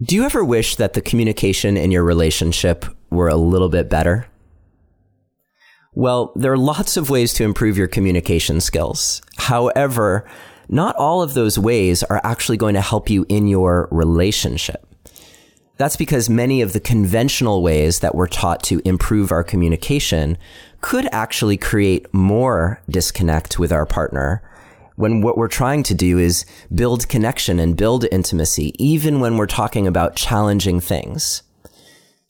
Do you ever wish that the communication in your relationship were a little bit better? Well, there are lots of ways to improve your communication skills. However, not all of those ways are actually going to help you in your relationship. That's because many of the conventional ways that we're taught to improve our communication could actually create more disconnect with our partner when what we're trying to do is build connection and build intimacy, even when we're talking about challenging things.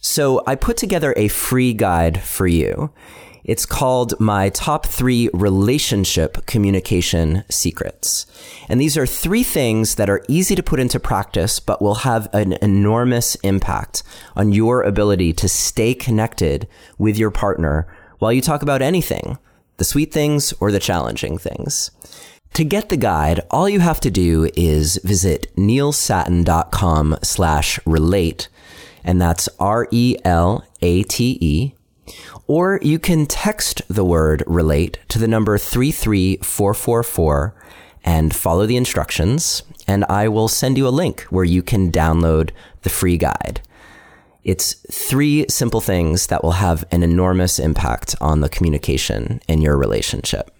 So I put together a free guide for you. It's called my top three relationship communication secrets. And these are three things that are easy to put into practice, but will have an enormous impact on your ability to stay connected with your partner while you talk about anything, the sweet things or the challenging things. To get the guide, all you have to do is visit neilsattin.com slash relate, and that's R-E-L-A-T-E, or you can text the word relate to the number 33444 and follow the instructions, and I will send you a link where you can download the free guide. It's three simple things that will have an enormous impact on the communication in your relationship.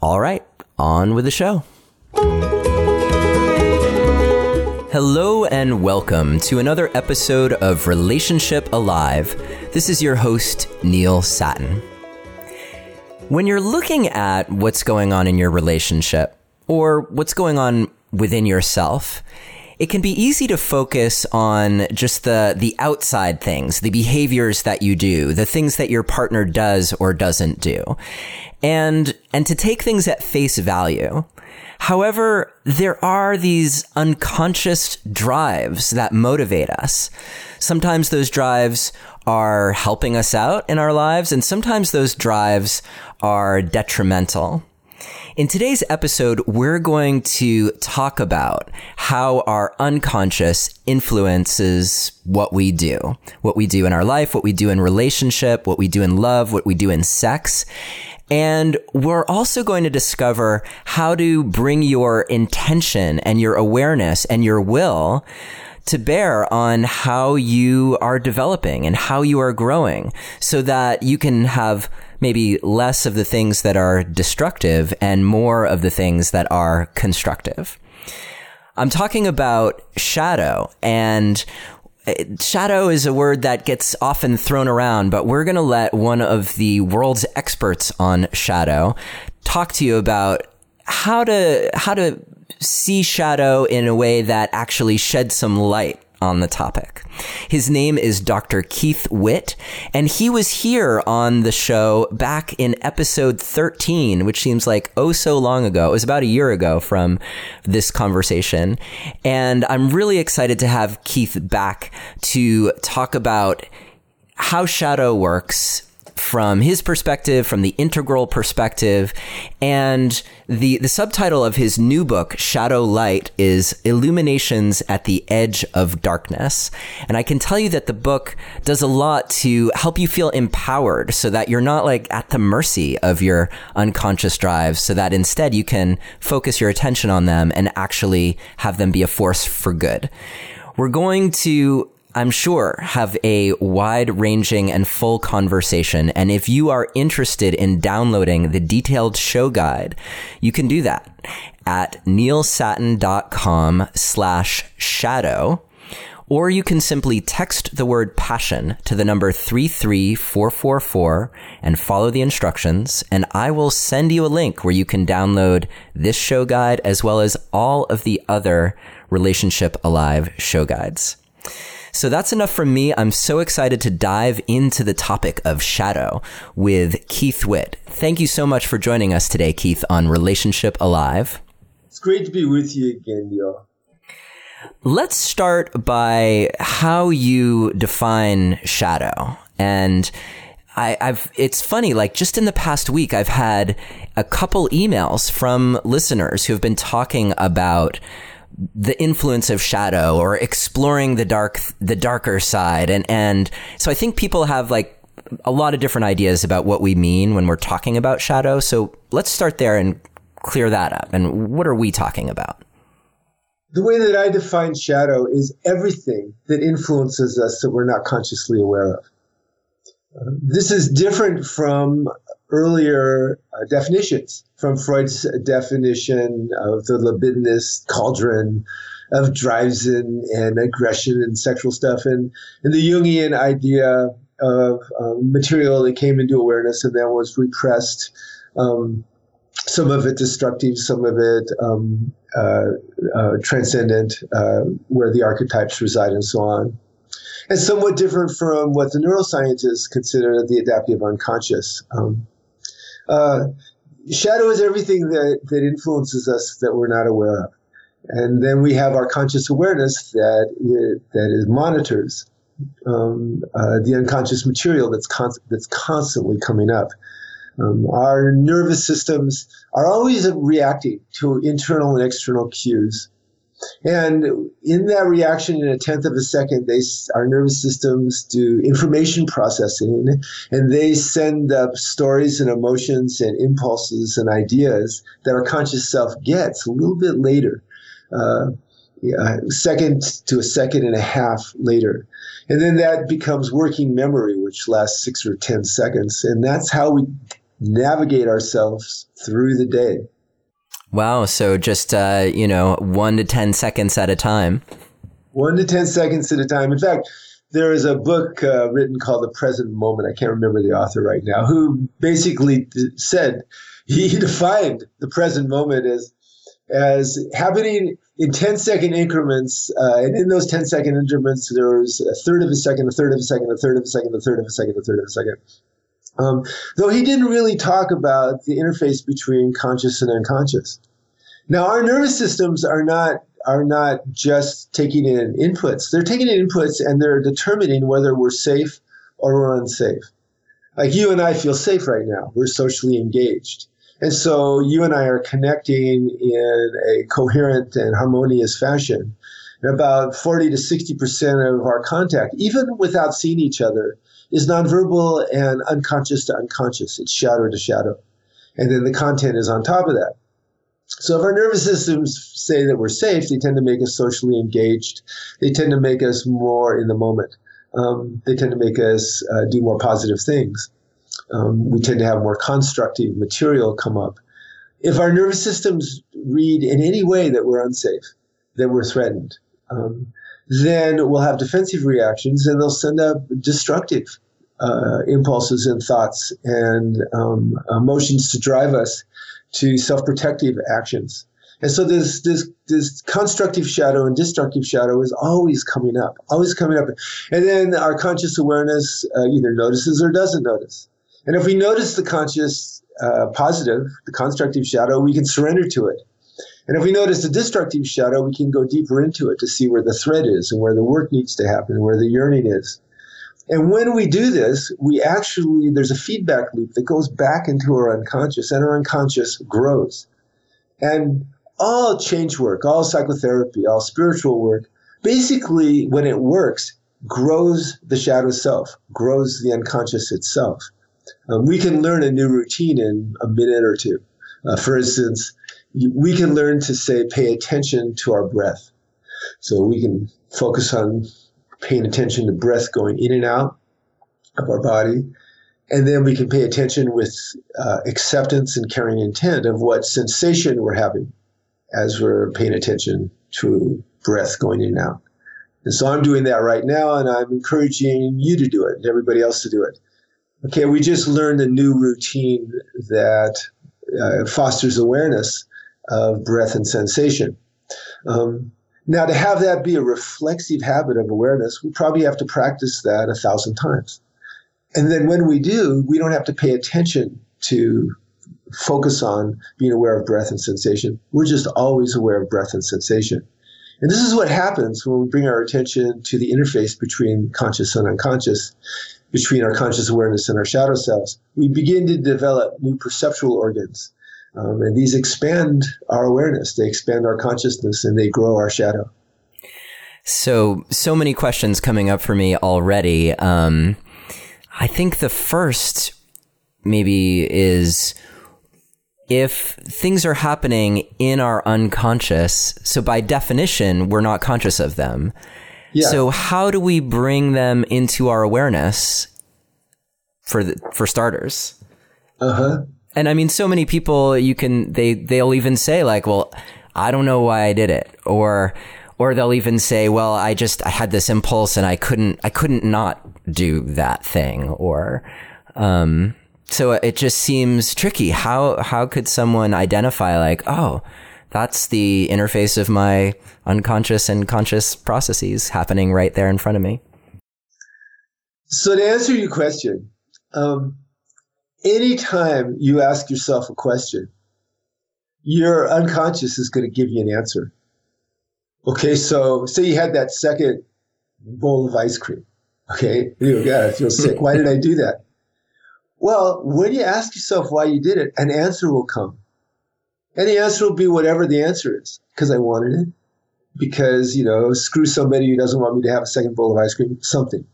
All right, on with the show. Hello and welcome to another episode of Relationship Alive. This is your host, Neil Sattin. When you're looking at what's going on in your relationship or what's going on within yourself, it can be easy to focus on just the the outside things, the behaviors that you do, the things that your partner does or doesn't do. And and to take things at face value. However, there are these unconscious drives that motivate us. Sometimes those drives are helping us out in our lives, and sometimes those drives are detrimental. In today's episode, we're going to talk about how our unconscious influences what we do, what we do in our life, what we do in relationship, what we do in love, what we do in sex. And we're also going to discover how to bring your intention and your awareness and your will to bear on how you are developing and how you are growing so that you can have maybe less of the things that are destructive and more of the things that are constructive. I'm talking about shadow and uh, shadow is a word that gets often thrown around, but we're going to let one of the world's experts on shadow talk to you about how to how to see shadow in a way that actually sheds some light on the topic. His name is Dr. Keith Witt, and he was here on the show back in episode 13, which seems like oh so long ago. It was about a year ago from this conversation. And I'm really excited to have Keith back to talk about how shadow works from his perspective, from the integral perspective. And the, the subtitle of his new book, Shadow Light, is Illuminations at the Edge of Darkness. And I can tell you that the book does a lot to help you feel empowered so that you're not like at the mercy of your unconscious drives, so that instead you can focus your attention on them and actually have them be a force for good. We're going to I'm sure, have a wide ranging and full conversation. And if you are interested in downloading the detailed show guide, you can do that at neilsattin.com slash shadow. Or you can simply text the word passion to the number 33444 and follow the instructions. And I will send you a link where you can download this show guide as well as all of the other Relationship Alive show guides. So that's enough from me. I'm so excited to dive into the topic of shadow with Keith Witt. Thank you so much for joining us today, Keith, on Relationship Alive. It's great to be with you again, Neil. Let's start by how you define shadow. And I, have it's funny, like just in the past week, I've had a couple emails from listeners who have been talking about the influence of shadow or exploring the dark the darker side. And and so I think people have like a lot of different ideas about what we mean when we're talking about shadow. So let's start there and clear that up. And what are we talking about? The way that I define shadow is everything that influences us that we're not consciously aware of. This is different from earlier uh, definitions, from Freud's definition of the libidinous cauldron of drives and, and aggression and sexual stuff, and, and the Jungian idea of um, material that came into awareness and then was repressed. Um, some of it destructive, some of it um, uh, uh, transcendent, uh, where the archetypes reside, and so on. And somewhat different from what the neuroscientists consider the adaptive unconscious. Um, uh, shadow is everything that, that influences us that we're not aware of. And then we have our conscious awareness that, it, that is monitors um, uh, the unconscious material that's, con- that's constantly coming up. Um, our nervous systems are always reacting to internal and external cues. And in that reaction, in a tenth of a second, they, our nervous systems do information processing and they send up stories and emotions and impulses and ideas that our conscious self gets a little bit later, uh, a second to a second and a half later. And then that becomes working memory, which lasts six or 10 seconds. And that's how we navigate ourselves through the day. Wow. So just, uh, you know, one to 10 seconds at a time. One to 10 seconds at a time. In fact, there is a book uh, written called The Present Moment. I can't remember the author right now, who basically said he defined the present moment as as happening in 10 second increments. Uh, and in those 10 second increments, there was a third of a second, a third of a second, a third of a second, a third of a second, a third of a second. Um, though he didn't really talk about the interface between conscious and unconscious. Now, our nervous systems are not are not just taking in inputs; they're taking in inputs and they're determining whether we're safe or we're unsafe. Like you and I feel safe right now; we're socially engaged, and so you and I are connecting in a coherent and harmonious fashion. And about 40 to 60 percent of our contact, even without seeing each other, is nonverbal and unconscious to unconscious. It's shadow to shadow. And then the content is on top of that. So if our nervous systems say that we're safe, they tend to make us socially engaged. They tend to make us more in the moment. Um, they tend to make us uh, do more positive things. Um, we tend to have more constructive material come up. If our nervous systems read in any way that we're unsafe, that we're threatened, um, then we'll have defensive reactions and they'll send up destructive uh, impulses and thoughts and um, emotions to drive us to self-protective actions. And so this, this, this constructive shadow and destructive shadow is always coming up, always coming up. And then our conscious awareness uh, either notices or doesn't notice. And if we notice the conscious uh, positive, the constructive shadow, we can surrender to it. And if we notice the destructive shadow, we can go deeper into it to see where the thread is and where the work needs to happen, and where the yearning is. And when we do this, we actually, there's a feedback loop that goes back into our unconscious, and our unconscious grows. And all change work, all psychotherapy, all spiritual work, basically, when it works, grows the shadow self, grows the unconscious itself. Um, we can learn a new routine in a minute or two. Uh, for instance, we can learn to say, pay attention to our breath. So we can focus on paying attention to breath going in and out of our body. And then we can pay attention with uh, acceptance and caring intent of what sensation we're having as we're paying attention to breath going in and out. And so I'm doing that right now, and I'm encouraging you to do it and everybody else to do it. Okay, we just learned a new routine that uh, fosters awareness of breath and sensation. Um, now, to have that be a reflexive habit of awareness, we probably have to practice that a thousand times. And then when we do, we don't have to pay attention to focus on being aware of breath and sensation. We're just always aware of breath and sensation. And this is what happens when we bring our attention to the interface between conscious and unconscious, between our conscious awareness and our shadow selves. We begin to develop new perceptual organs um, and these expand our awareness, they expand our consciousness, and they grow our shadow. So, so many questions coming up for me already. Um, I think the first maybe is if things are happening in our unconscious, so by definition, we're not conscious of them. Yeah. So how do we bring them into our awareness for the, for starters? Uh-huh. And I mean so many people you can they they'll even say like, "Well, I don't know why I did it." Or or they'll even say, "Well, I just I had this impulse and I couldn't I couldn't not do that thing." Or um so it just seems tricky. How how could someone identify like, oh, that's the interface of my unconscious and conscious processes happening right there in front of me? So to answer your question, um, anytime you ask yourself a question, your unconscious is going to give you an answer. Okay, so say you had that second bowl of ice cream. Okay, you got I feel sick. Why did I do that? Well, when you ask yourself why you did it, an answer will come. And the answer will be whatever the answer is, because I wanted it, because, you know, screw somebody who doesn't want me to have a second bowl of ice cream, something.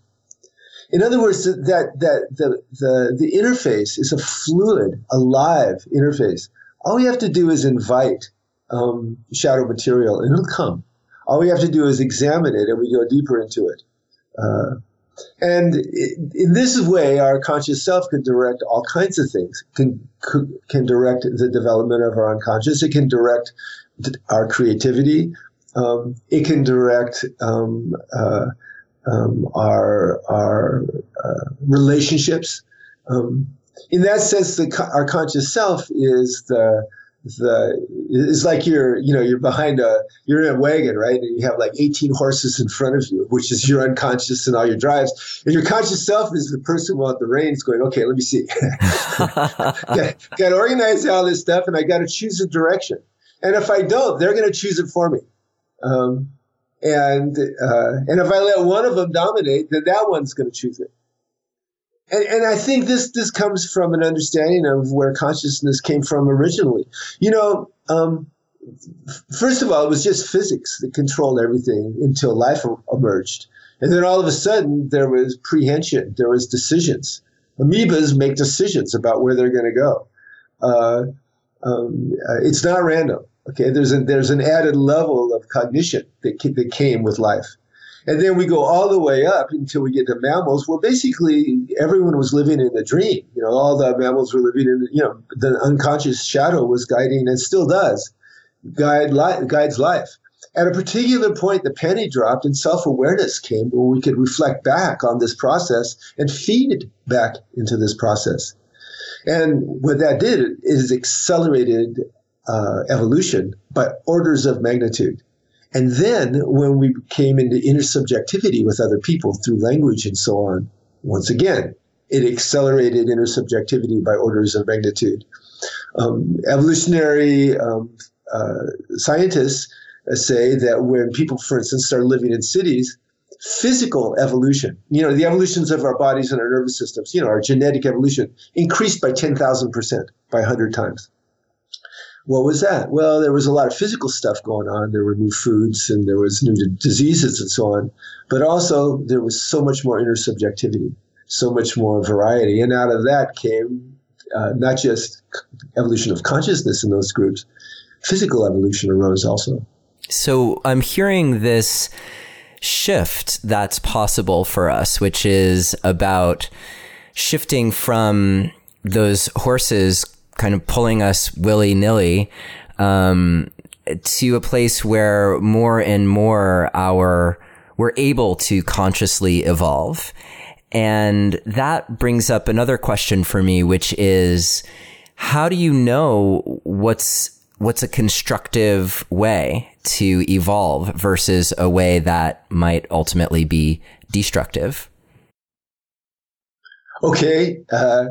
In other words, that, that the, the, the interface is a fluid, alive interface. All we have to do is invite um, shadow material, and it'll come. All we have to do is examine it, and we go deeper into it. Uh, and in this way, our conscious self can direct all kinds of things. Can can direct the development of our unconscious. It can direct our creativity. Um, it can direct um, uh, um, our our uh, relationships. Um, in that sense, the, our conscious self is the the it's like you're you know you're behind a you're in a wagon right? And you have like 18 horses in front of you which is your unconscious and all your drives. And your conscious self is the person with the reins going okay let me see. Got, got to organize all this stuff and i got to choose a direction. And if i don't they're going to choose it for me. Um, and uh, and if i let one of them dominate then that one's going to choose it and, and I think this this comes from an understanding of where consciousness came from originally. You know, um, first of all, it was just physics that controlled everything until life emerged, and then all of a sudden there was prehension, there was decisions. Amoebas make decisions about where they're going to go. Uh, um, uh, it's not random. Okay, there's a, there's an added level of cognition that, that came with life. And then we go all the way up until we get to mammals, where basically everyone was living in a dream. You know, all the mammals were living in, you know, the unconscious shadow was guiding and still does guide li- guides life. At a particular point, the penny dropped and self awareness came where we could reflect back on this process and feed it back into this process. And what that did is accelerated uh, evolution by orders of magnitude. And then when we came into intersubjectivity with other people through language and so on, once again, it accelerated intersubjectivity by orders of magnitude. Um, evolutionary um, uh, scientists say that when people, for instance, start living in cities, physical evolution, you know, the evolutions of our bodies and our nervous systems, you know, our genetic evolution increased by 10,000% by 100 times. What was that? Well, there was a lot of physical stuff going on. There were new foods and there was new diseases and so on. But also there was so much more intersubjectivity, so much more variety. And out of that came uh, not just evolution of consciousness in those groups, physical evolution arose also. So I'm hearing this shift that's possible for us, which is about shifting from those horses kind of pulling us willy nilly um, to a place where more and more our we're able to consciously evolve. And that brings up another question for me, which is how do you know what's what's a constructive way to evolve versus a way that might ultimately be destructive? Okay. Uh,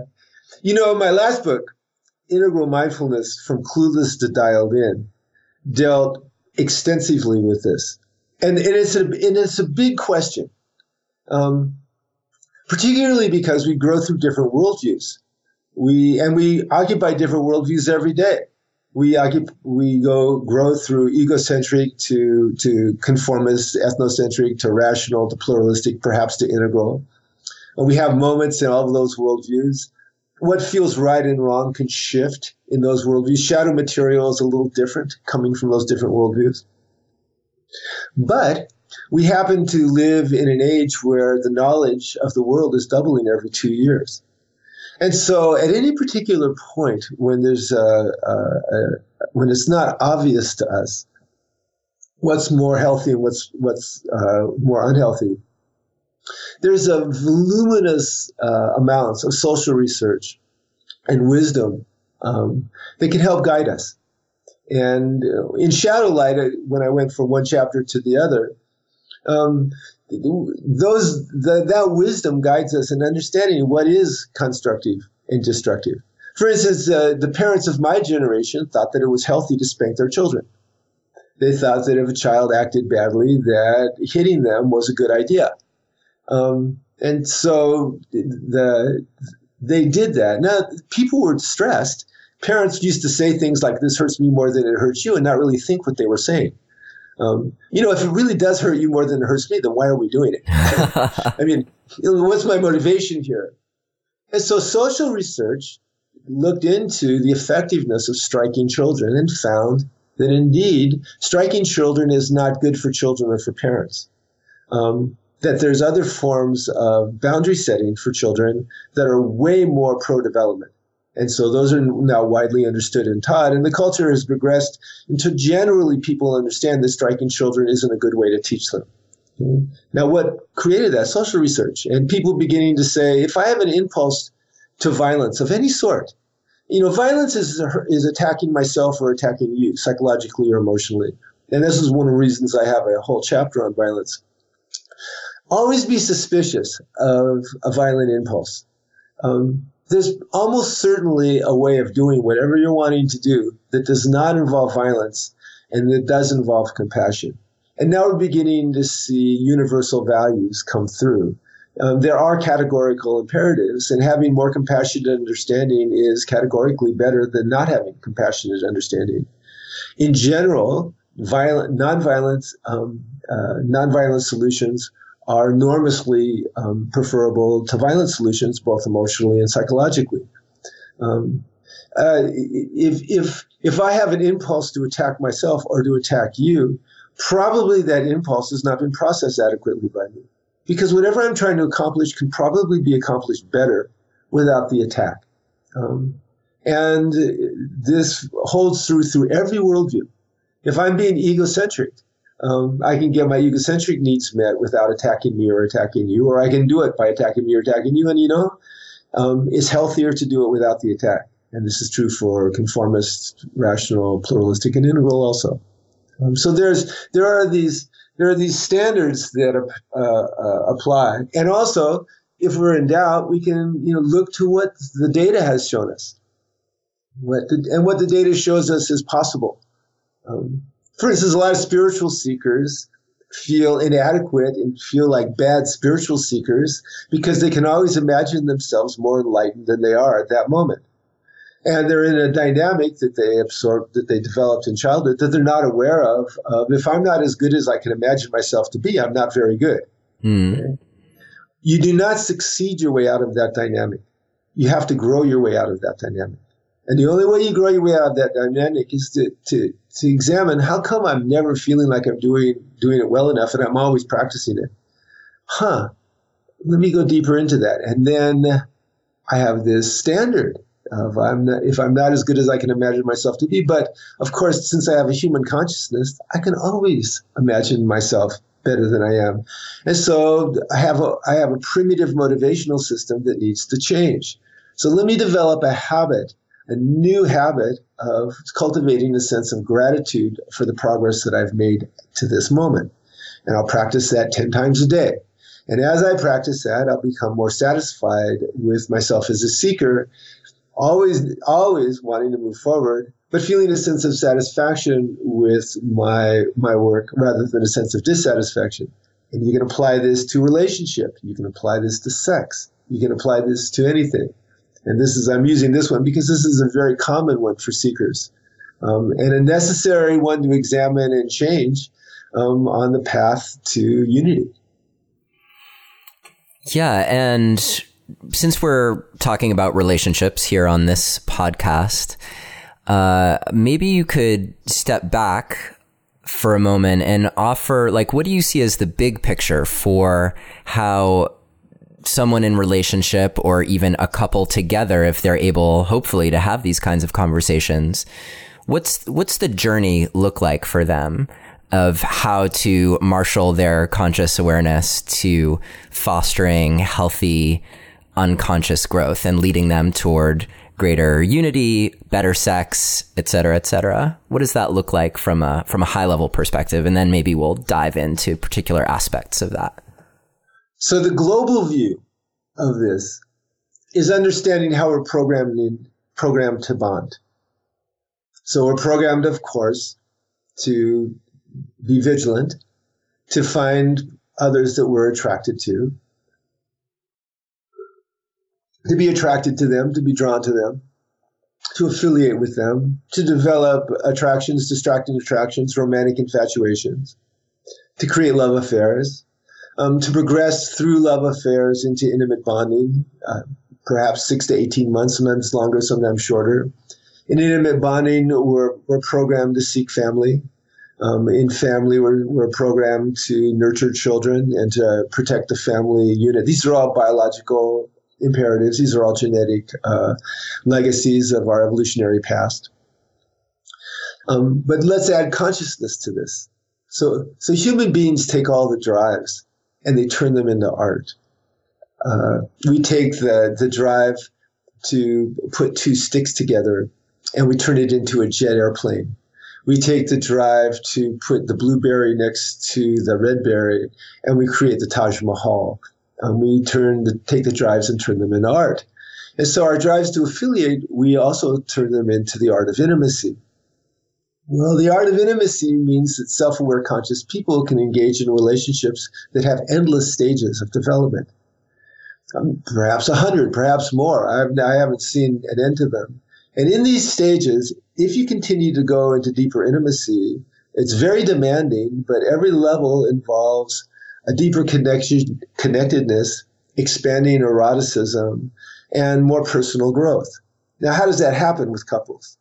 you know, my last book, integral mindfulness from clueless to dialed in dealt extensively with this. And, and, it's, a, and it's a big question, um, particularly because we grow through different worldviews. We, and we occupy different worldviews every day. We, occupy, we go grow through egocentric to, to conformist, ethnocentric to rational to pluralistic, perhaps to integral. And we have moments in all of those worldviews what feels right and wrong can shift in those worldviews. Shadow material is a little different coming from those different worldviews. But we happen to live in an age where the knowledge of the world is doubling every two years. And so, at any particular point when there's a, a, a, when it's not obvious to us what's more healthy and what's what's uh, more unhealthy, there's a voluminous uh, amounts of social research and wisdom um, that can help guide us. And uh, in Shadowlight, when I went from one chapter to the other, um, those the, that wisdom guides us in understanding what is constructive and destructive. For instance, uh, the parents of my generation thought that it was healthy to spank their children. They thought that if a child acted badly, that hitting them was a good idea. Um, and so the they did that. Now people were stressed. Parents used to say things like, "This hurts me more than it hurts you," and not really think what they were saying. Um, you know, if it really does hurt you more than it hurts me, then why are we doing it? I mean, what's my motivation here? And so social research looked into the effectiveness of striking children and found that indeed striking children is not good for children or for parents. Um, that there's other forms of boundary setting for children that are way more pro development. And so those are now widely understood and taught. And the culture has progressed until generally people understand that striking children isn't a good way to teach them. Now, what created that? Social research and people beginning to say, if I have an impulse to violence of any sort, you know, violence is, is attacking myself or attacking you psychologically or emotionally. And this is one of the reasons I have a whole chapter on violence. Always be suspicious of a violent impulse. Um, there's almost certainly a way of doing whatever you're wanting to do that does not involve violence and that does involve compassion. And now we're beginning to see universal values come through. Um, there are categorical imperatives, and having more compassionate understanding is categorically better than not having compassionate understanding. In general, violent, nonviolent, um, uh, nonviolent solutions are enormously um, preferable to violent solutions, both emotionally and psychologically. Um, uh, if, if, if I have an impulse to attack myself or to attack you, probably that impulse has not been processed adequately by me. Because whatever I'm trying to accomplish can probably be accomplished better without the attack. Um, and this holds through through every worldview. If I'm being egocentric, um, I can get my egocentric needs met without attacking me or attacking you, or I can do it by attacking me or attacking you. And you know, um, it's healthier to do it without the attack. And this is true for conformist, rational, pluralistic, and integral also. Um, so there's there are these there are these standards that uh, uh, apply, and also if we're in doubt, we can you know look to what the data has shown us, what the, and what the data shows us is possible. Um, for instance, a lot of spiritual seekers feel inadequate and feel like bad spiritual seekers because they can always imagine themselves more enlightened than they are at that moment. And they're in a dynamic that they absorbed, that they developed in childhood that they're not aware of. of if I'm not as good as I can imagine myself to be, I'm not very good. Mm. Okay? You do not succeed your way out of that dynamic. You have to grow your way out of that dynamic. And the only way you grow your way out of that dynamic is to, to, to examine how come I'm never feeling like I'm doing, doing it well enough and I'm always practicing it. Huh. Let me go deeper into that. And then I have this standard of I'm not, if I'm not as good as I can imagine myself to be. But of course, since I have a human consciousness, I can always imagine myself better than I am. And so I have a, I have a primitive motivational system that needs to change. So let me develop a habit a new habit of cultivating a sense of gratitude for the progress that I've made to this moment. And I'll practice that 10 times a day. And as I practice that, I'll become more satisfied with myself as a seeker, always, always wanting to move forward, but feeling a sense of satisfaction with my, my work rather than a sense of dissatisfaction. And you can apply this to relationship. You can apply this to sex. You can apply this to anything. And this is, I'm using this one because this is a very common one for seekers um, and a necessary one to examine and change um, on the path to unity. Yeah. And since we're talking about relationships here on this podcast, uh, maybe you could step back for a moment and offer, like, what do you see as the big picture for how someone in relationship or even a couple together, if they're able, hopefully, to have these kinds of conversations, what's what's the journey look like for them? of how to marshal their conscious awareness to fostering healthy unconscious growth and leading them toward greater unity, better sex, et cetera, et cetera. What does that look like from a from a high level perspective? And then maybe we'll dive into particular aspects of that. So the global view of this is understanding how we're programmed in, programmed to bond. So we're programmed, of course, to be vigilant, to find others that we're attracted to, to be attracted to them, to be drawn to them, to affiliate with them, to develop attractions, distracting attractions, romantic infatuations, to create love affairs, um, to progress through love affairs into intimate bonding, uh, perhaps six to 18 months, sometimes longer, sometimes shorter. In intimate bonding, we're, we're programmed to seek family, um, in family, we're, we're programmed to nurture children and to protect the family unit. These are all biological imperatives. These are all genetic uh, legacies of our evolutionary past. Um, but let's add consciousness to this. So, so human beings take all the drives and they turn them into art. Uh, we take the the drive to put two sticks together and we turn it into a jet airplane we take the drive to put the blueberry next to the red berry, and we create the Taj Mahal. And we turn the, take the drives and turn them into art. And so our drives to affiliate, we also turn them into the art of intimacy. Well, the art of intimacy means that self aware conscious people can engage in relationships that have endless stages of development. Um, perhaps a hundred, perhaps more. I've, I haven't seen an end to them. And in these stages, if you continue to go into deeper intimacy, it's very demanding, but every level involves a deeper connection, connectedness, expanding eroticism, and more personal growth. Now, how does that happen with couples?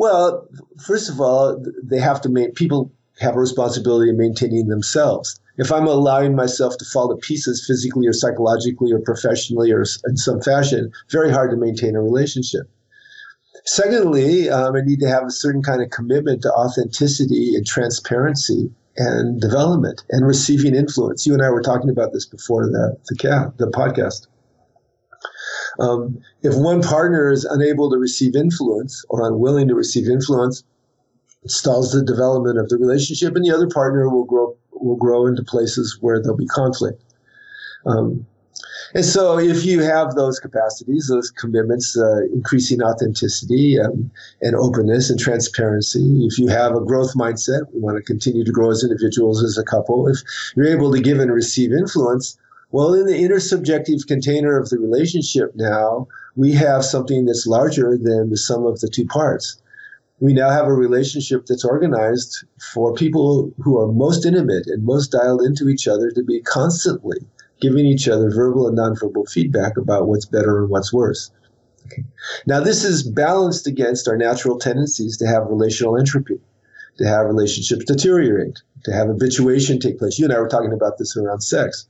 Well, first of all, they have to make people have a responsibility in maintaining themselves. If I'm allowing myself to fall to pieces physically or psychologically or professionally or in some fashion, very hard to maintain a relationship. Secondly, um, I need to have a certain kind of commitment to authenticity and transparency and development and receiving influence. You and I were talking about this before the the, the podcast. Um, if one partner is unable to receive influence or unwilling to receive influence, it stalls the development of the relationship, and the other partner will grow will grow into places where there'll be conflict. Um, and so, if you have those capacities, those commitments, uh, increasing authenticity um, and openness and transparency, if you have a growth mindset, we want to continue to grow as individuals, as a couple, if you're able to give and receive influence, well, in the intersubjective container of the relationship now, we have something that's larger than the sum of the two parts. We now have a relationship that's organized for people who are most intimate and most dialed into each other to be constantly giving each other verbal and nonverbal feedback about what's better and what's worse. Okay. Now, this is balanced against our natural tendencies to have relational entropy, to have relationships deteriorate, to have habituation take place. You and I were talking about this around sex.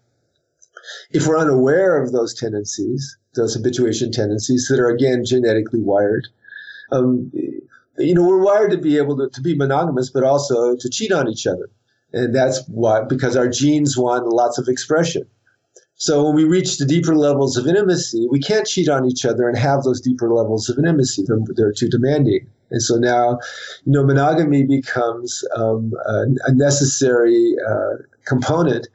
If we're unaware of those tendencies, those habituation tendencies that are again genetically wired, um, you know, we're wired to be able to, to be monogamous, but also to cheat on each other. And that's why, because our genes want lots of expression. So when we reach the deeper levels of intimacy, we can't cheat on each other and have those deeper levels of intimacy. They're, they're too demanding. And so now, you know, monogamy becomes um, a, a, necessary uh, component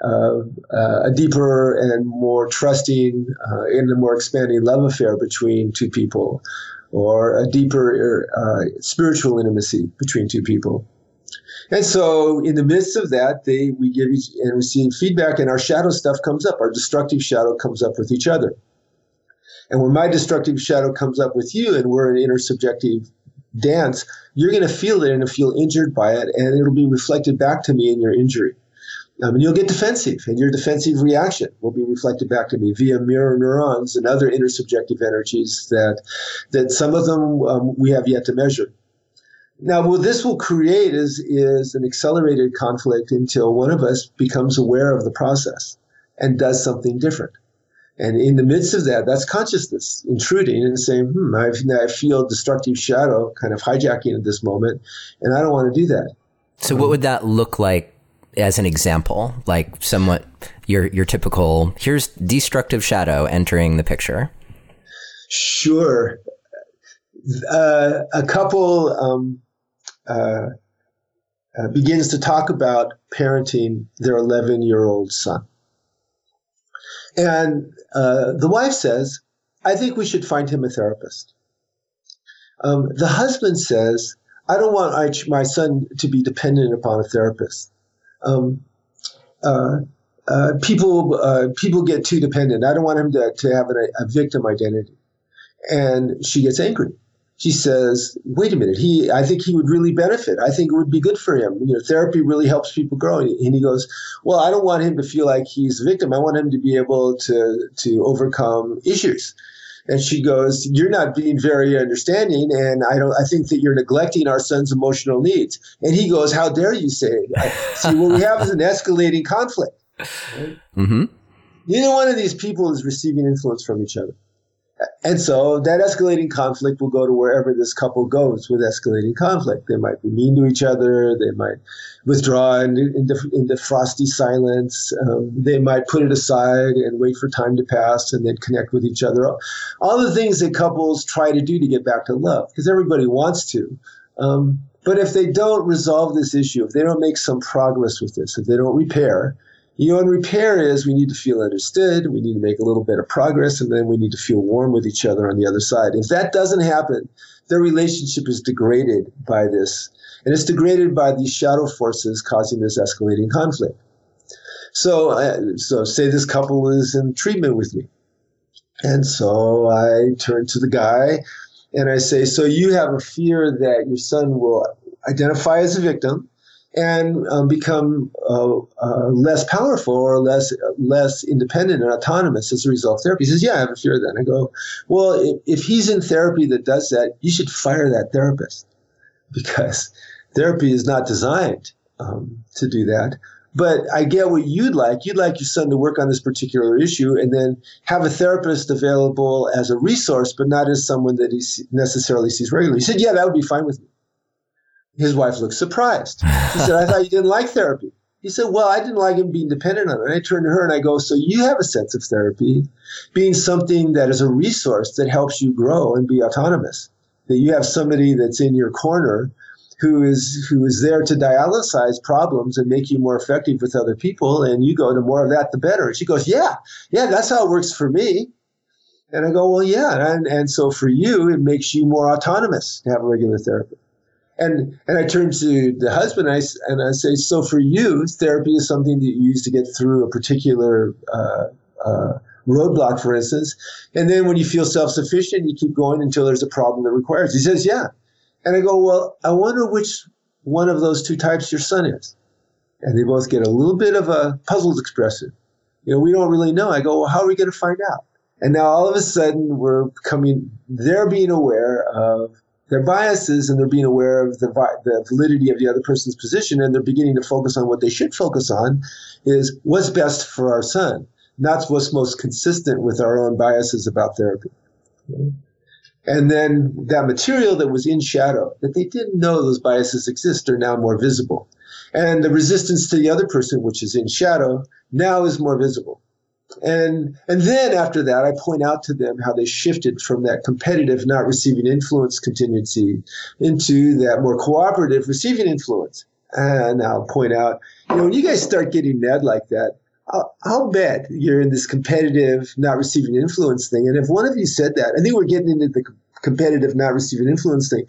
a deeper and more trusting uh, and a more expanding love affair between two people, or a deeper uh, spiritual intimacy between two people. And so, in the midst of that, they we give each and receive feedback, and our shadow stuff comes up. Our destructive shadow comes up with each other. And when my destructive shadow comes up with you, and we're in intersubjective dance, you're going to feel it and feel injured by it, and it'll be reflected back to me in your injury. Um, and you'll get defensive, and your defensive reaction will be reflected back to me via mirror neurons and other intersubjective energies that that some of them um, we have yet to measure. Now, what this will create is is an accelerated conflict until one of us becomes aware of the process and does something different. And in the midst of that, that's consciousness intruding and saying, hmm, I, I feel destructive shadow kind of hijacking at this moment, and I don't want to do that. So, what would that look like as an example? Like, somewhat your your typical here's destructive shadow entering the picture. Sure. Uh, a couple um, uh, uh, begins to talk about parenting their 11 year old son. And uh, the wife says, I think we should find him a therapist. Um, the husband says, I don't want my son to be dependent upon a therapist. Um, uh, uh, people uh, people get too dependent. I don't want him to, to have a, a victim identity. And she gets angry she says, "Wait a minute. He, I think he would really benefit. I think it would be good for him. You know, therapy really helps people grow." And he goes, "Well, I don't want him to feel like he's a victim. I want him to be able to to overcome issues." And she goes, "You're not being very understanding, and I don't. I think that you're neglecting our son's emotional needs." And he goes, "How dare you say?" It? See, what we have is an escalating conflict. Right? Mm-hmm. Neither one of these people is receiving influence from each other. And so that escalating conflict will go to wherever this couple goes with escalating conflict. They might be mean to each other. They might withdraw into, into, frosty silence. Um, they might put it aside and wait for time to pass and then connect with each other. All the things that couples try to do to get back to love, because everybody wants to. Um, but if they don't resolve this issue, if they don't make some progress with this, if they don't repair, you know, and repair is we need to feel understood, we need to make a little bit of progress, and then we need to feel warm with each other on the other side. If that doesn't happen, their relationship is degraded by this. And it's degraded by these shadow forces causing this escalating conflict. So, uh, so say this couple is in treatment with me. And so I turn to the guy and I say, So you have a fear that your son will identify as a victim and um, become uh, uh, less powerful or less less independent and autonomous as a result of therapy. He says, "Yeah, I have a fear of that." I go, "Well, if, if he's in therapy that does that, you should fire that therapist because therapy is not designed um, to do that." But I get what you'd like. You'd like your son to work on this particular issue and then have a therapist available as a resource, but not as someone that he necessarily sees regularly. He said, Yeah, that would be fine with me. His wife looked surprised. She said, I thought you didn't like therapy. He said, Well, I didn't like him being dependent on it. And I turned to her and I go, So you have a sense of therapy being something that is a resource that helps you grow and be autonomous. That you have somebody that's in your corner who is who is there to dialyze problems and make you more effective with other people, and you go to more of that the better. And she goes, Yeah, yeah, that's how it works for me. And I go, Well, yeah. And and so for you, it makes you more autonomous to have a regular therapist. And and I turn to the husband and I, and I say, so for you, therapy is something that you use to get through a particular uh, uh, roadblock, for instance. And then when you feel self sufficient, you keep going until there's a problem that requires. He says, yeah. And I go, well, I wonder which one of those two types your son is. And they both get a little bit of a puzzled expression. You know, we don't really know. I go, well, how are we going to find out? And now all of a sudden we're coming, they're being aware of their biases and they're being aware of the, the validity of the other person's position and they're beginning to focus on what they should focus on is what's best for our son, not what's most consistent with our own biases about therapy. And then that material that was in shadow, that they didn't know those biases exist, are now more visible. And the resistance to the other person, which is in shadow, now is more visible. And and then after that, I point out to them how they shifted from that competitive, not receiving influence contingency into that more cooperative, receiving influence. And I'll point out, you know, when you guys start getting mad like that, I'll, I'll, bet you're in this competitive, not receiving influence thing. And if one of you said that, I think we're getting into the competitive, not receiving influence thing.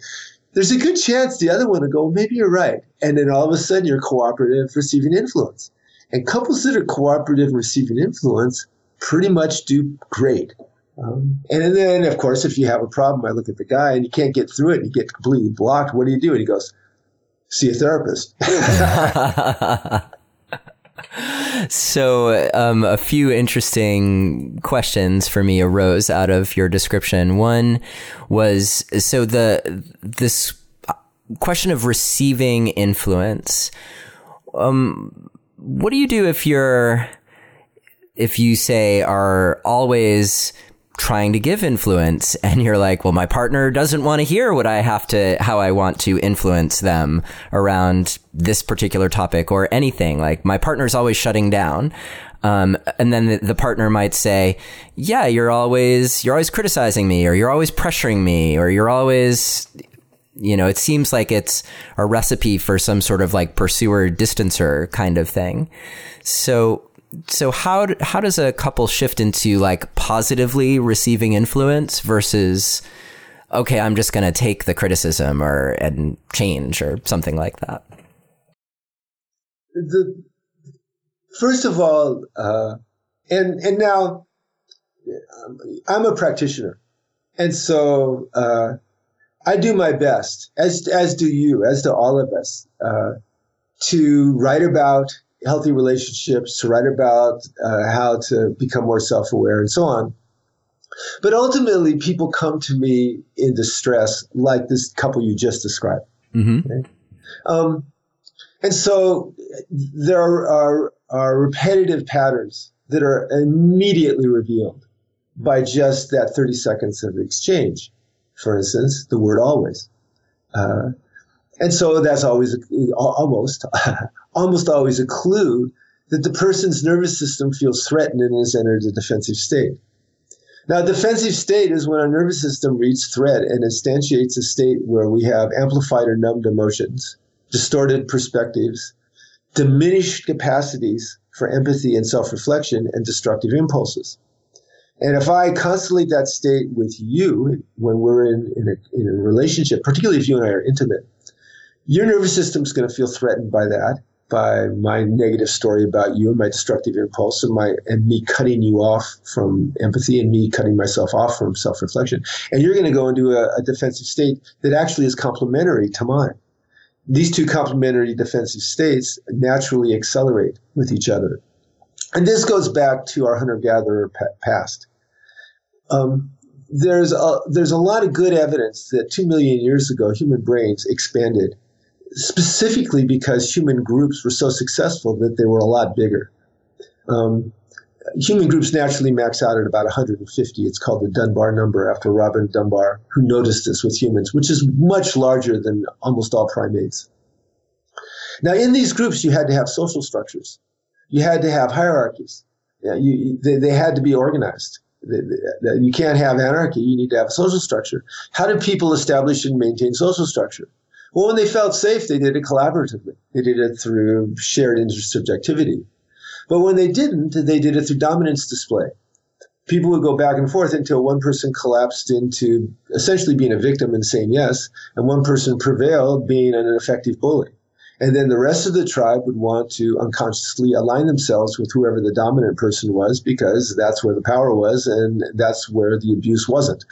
There's a good chance the other one will go, maybe you're right. And then all of a sudden you're cooperative, receiving influence. And couples that are cooperative and receiving influence pretty much do great. Um, and then, of course, if you have a problem, I look at the guy and you can't get through it and you get completely blocked. What do you do? And he goes, see a therapist. so, um, a few interesting questions for me arose out of your description. One was so the this question of receiving influence. Um, what do you do if you're if you say are always trying to give influence and you're like, well, my partner doesn't want to hear what I have to, how I want to influence them around this particular topic or anything. Like my partner's always shutting down. Um, and then the, the, partner might say, yeah, you're always, you're always criticizing me or you're always pressuring me or you're always, you know, it seems like it's a recipe for some sort of like pursuer distancer kind of thing. So so how how does a couple shift into like positively receiving influence versus okay, I'm just going to take the criticism or and change or something like that? The first of all, uh, and and now I'm a practitioner, and so uh, I do my best, as as do you, as do all of us, uh, to write about healthy relationships, to write about uh, how to become more self aware, and so on. But ultimately, people come to me in distress, like this couple you just described. Mm-hmm. Okay? Um, and so there are, are repetitive patterns that are immediately revealed by just that 30 seconds of exchange. For instance, the word always. Uh, and so that's always almost almost always a clue that the person's nervous system feels threatened and has entered a defensive state. Now, defensive state is when our nervous system reads threat and instantiates a state where we have amplified or numbed emotions, distorted perspectives, diminished capacities for empathy and self reflection, and destructive impulses. And if I constellate that state with you when we're in, in, a, in a relationship, particularly if you and I are intimate, your nervous system's going to feel threatened by that, by my negative story about you and my destructive impulse and my and me cutting you off from empathy and me cutting myself off from self-reflection. And you're going to go into a, a defensive state that actually is complementary to mine. These two complementary defensive states naturally accelerate with each other. And this goes back to our hunter-gatherer past. Um, there's a, there's a lot of good evidence that two million years ago human brains expanded specifically because human groups were so successful that they were a lot bigger. Um, human groups naturally max out at about 150. It's called the Dunbar number after Robin Dunbar, who noticed this with humans, which is much larger than almost all primates. Now, in these groups, you had to have social structures. You had to have hierarchies. You, they, they had to be organized. You can't have anarchy. You need to have a social structure. How did people establish and maintain social structure? Well, when they felt safe, they did it collaboratively. They did it through shared intersubjectivity. But when they didn't, they did it through dominance display. People would go back and forth until one person collapsed into essentially being a victim and saying yes, and one person prevailed being an effective bully. And then the rest of the tribe would want to unconsciously align themselves with whoever the dominant person was because that's where the power was and that's where the abuse wasn't.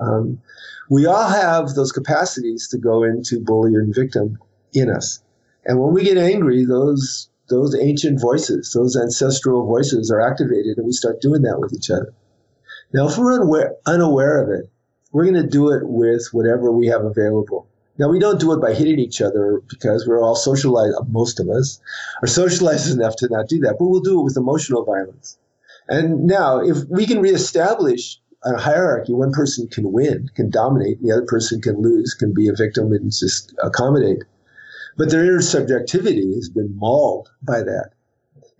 Um, we all have those capacities to go into bully and victim in us. And when we get angry, those those ancient voices, those ancestral voices are activated and we start doing that with each other. Now, if we're unaware, unaware of it, we're going to do it with whatever we have available. Now, we don't do it by hitting each other because we're all socialized, most of us are socialized enough to not do that, but we'll do it with emotional violence. And now, if we can reestablish a hierarchy, one person can win, can dominate, and the other person can lose, can be a victim and just accommodate. But their inner subjectivity has been mauled by that.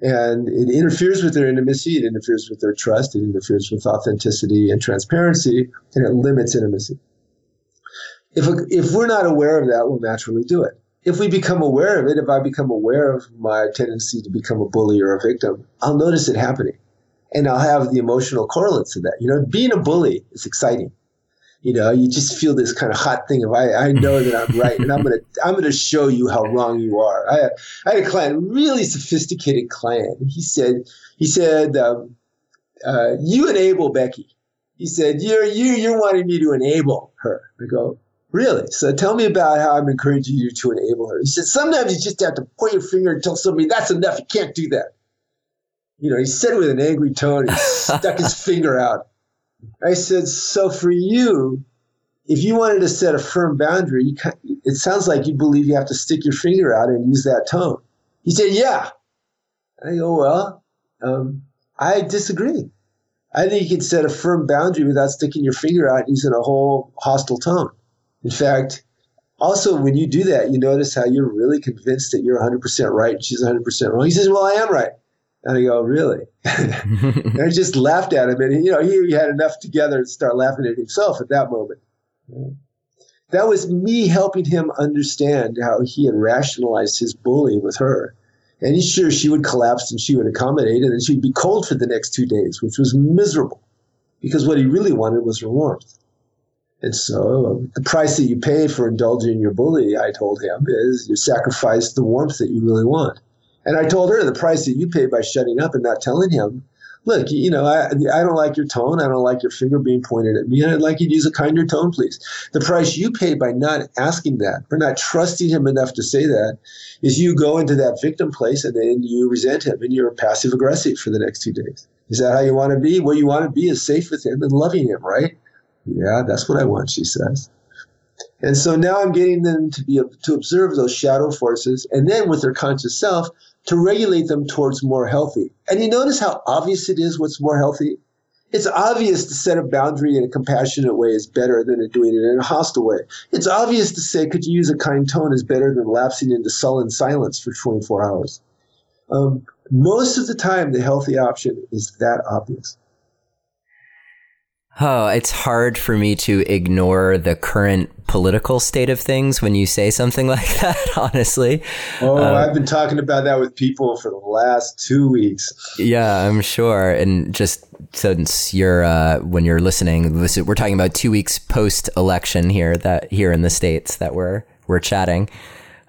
And it interferes with their intimacy, it interferes with their trust, it interferes with authenticity and transparency, and it limits intimacy. If, if we're not aware of that, we'll naturally do it. If we become aware of it, if I become aware of my tendency to become a bully or a victim, I'll notice it happening and I'll have the emotional correlates of that. You know, being a bully is exciting. You know, you just feel this kind of hot thing of I, I know that I'm right, and I'm gonna I'm gonna show you how wrong you are. I, I had a client, really sophisticated client. He said he said um, uh, you enable Becky. He said you're you you're wanting me to enable her. I go really. So tell me about how I'm encouraging you to enable her. He said sometimes you just have to point your finger and tell somebody that's enough. You can't do that. You know, he said it with an angry tone. He stuck his finger out. I said, So for you, if you wanted to set a firm boundary, you, it sounds like you believe you have to stick your finger out and use that tone. He said, Yeah. I go, Well, um, I disagree. I think you can set a firm boundary without sticking your finger out using a whole hostile tone. In fact, also when you do that, you notice how you're really convinced that you're 100% right and she's 100% wrong. He says, Well, I am right. And I go, Really? and I just laughed at him. And, you know, he, he had enough together to start laughing at himself at that moment. That was me helping him understand how he had rationalized his bullying with her. And he's sure she would collapse and she would accommodate, and then she'd be cold for the next two days, which was miserable because what he really wanted was her warmth. And so uh, the price that you pay for indulging your bully, I told him, is you sacrifice the warmth that you really want. And I told her the price that you pay by shutting up and not telling him look, you know, I, I don't like your tone. I don't like your finger being pointed at me. And I'd like you to use a kinder tone, please. The price you pay by not asking that, for not trusting him enough to say that, is you go into that victim place and then you resent him and you're passive aggressive for the next two days. Is that how you want to be? What you want to be is safe with him and loving him, right? Yeah, that's what I want, she says. And so now I'm getting them to be to observe those shadow forces, and then with their conscious self, to regulate them towards more healthy. And you notice how obvious it is what's more healthy? It's obvious to set a boundary in a compassionate way is better than doing it in a hostile way. It's obvious to say, could you use a kind tone is better than lapsing into sullen silence for 24 hours. Um, most of the time, the healthy option is that obvious. Oh, it's hard for me to ignore the current political state of things when you say something like that, honestly. Oh, um, I've been talking about that with people for the last two weeks. Yeah, I'm sure. And just since you're, uh, when you're listening, this, we're talking about two weeks post election here that here in the States that we're, we're chatting.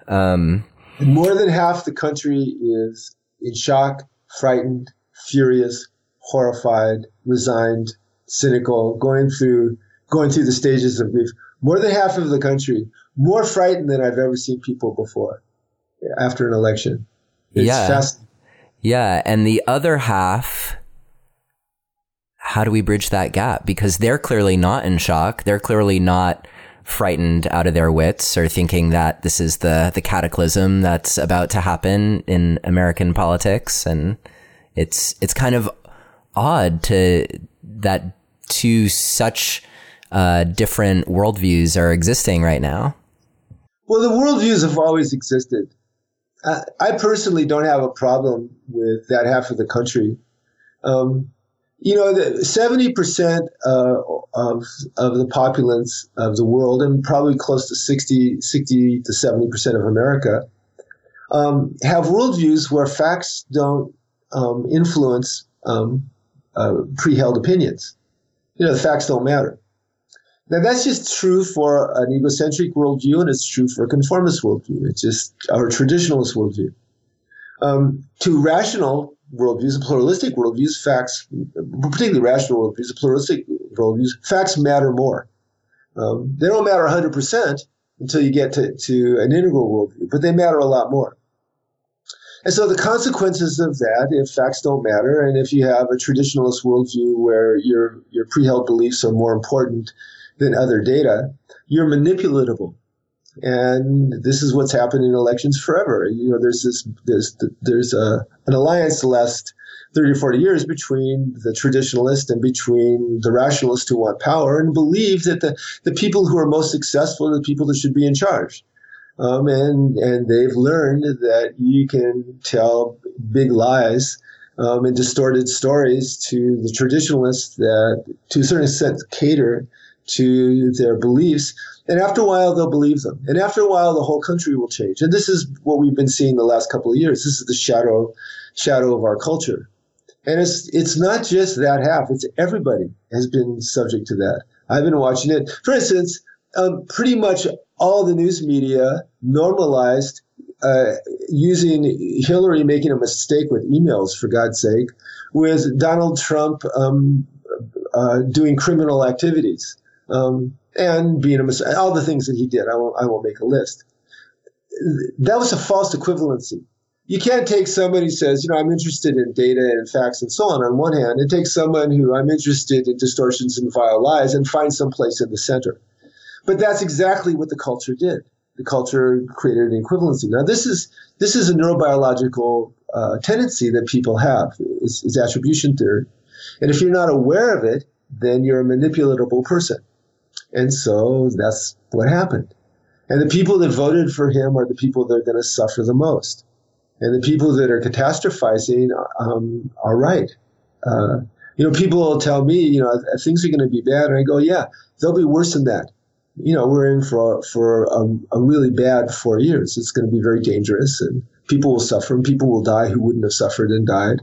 Um, more than half the country is in shock, frightened, furious, horrified, resigned, cynical, going through going through the stages of grief. More than half of the country more frightened than I've ever seen people before after an election. It's yeah. Yeah, and the other half how do we bridge that gap because they're clearly not in shock. They're clearly not frightened out of their wits or thinking that this is the the cataclysm that's about to happen in American politics and it's it's kind of odd to that two such uh, different worldviews are existing right now? Well, the worldviews have always existed. I, I personally don't have a problem with that half of the country. Um, you know, seventy percent uh, of of the populace of the world, and probably close to 60, 60 to seventy percent of America, um, have worldviews where facts don't um, influence um, uh, pre-held opinions you know, the facts don't matter. Now that's just true for an egocentric worldview, and it's true for a conformist worldview. It's just our traditionalist worldview. Um, to rational worldviews and pluralistic worldviews, facts, particularly rational worldviews, pluralistic worldviews, facts matter more. Um, they don't matter 100% until you get to, to an integral worldview, but they matter a lot more. And so the consequences of that, if facts don't matter, and if you have a traditionalist worldview where your your pre-held beliefs are more important than other data, you're manipulatable. And this is what's happened in elections forever. You know, there's this there's there's a an alliance the last 30 or 40 years between the traditionalist and between the rationalists who want power and believe that the, the people who are most successful are the people that should be in charge. Um, and and they've learned that you can tell big lies um, and distorted stories to the traditionalists that, to a certain extent, cater to their beliefs. And after a while, they'll believe them. And after a while, the whole country will change. And this is what we've been seeing the last couple of years. This is the shadow shadow of our culture. And it's it's not just that half. It's everybody has been subject to that. I've been watching it. For instance, um, pretty much all the news media normalized uh, using Hillary making a mistake with emails, for God's sake, with Donald Trump um, uh, doing criminal activities um, and being a mis- all the things that he did. I won't, I won't make a list. That was a false equivalency. you can't take somebody who says, you know, I'm interested in data and facts and so on on one hand, and take someone who I'm interested in distortions and vile lies and find some place in the center. But that's exactly what the culture did. The culture created an equivalency. Now, this is this is a neurobiological uh, tendency that people have. It's, attribution theory, and if you're not aware of it, then you're a manipulatable person. And so that's what happened. And the people that voted for him are the people that are going to suffer the most. And the people that are catastrophizing um, are right. Uh, you know, people will tell me, you know, things are going to be bad, and I go, yeah, they'll be worse than that. You know, we're in for for a, a really bad four years. It's going to be very dangerous, and people will suffer, and people will die who wouldn't have suffered and died.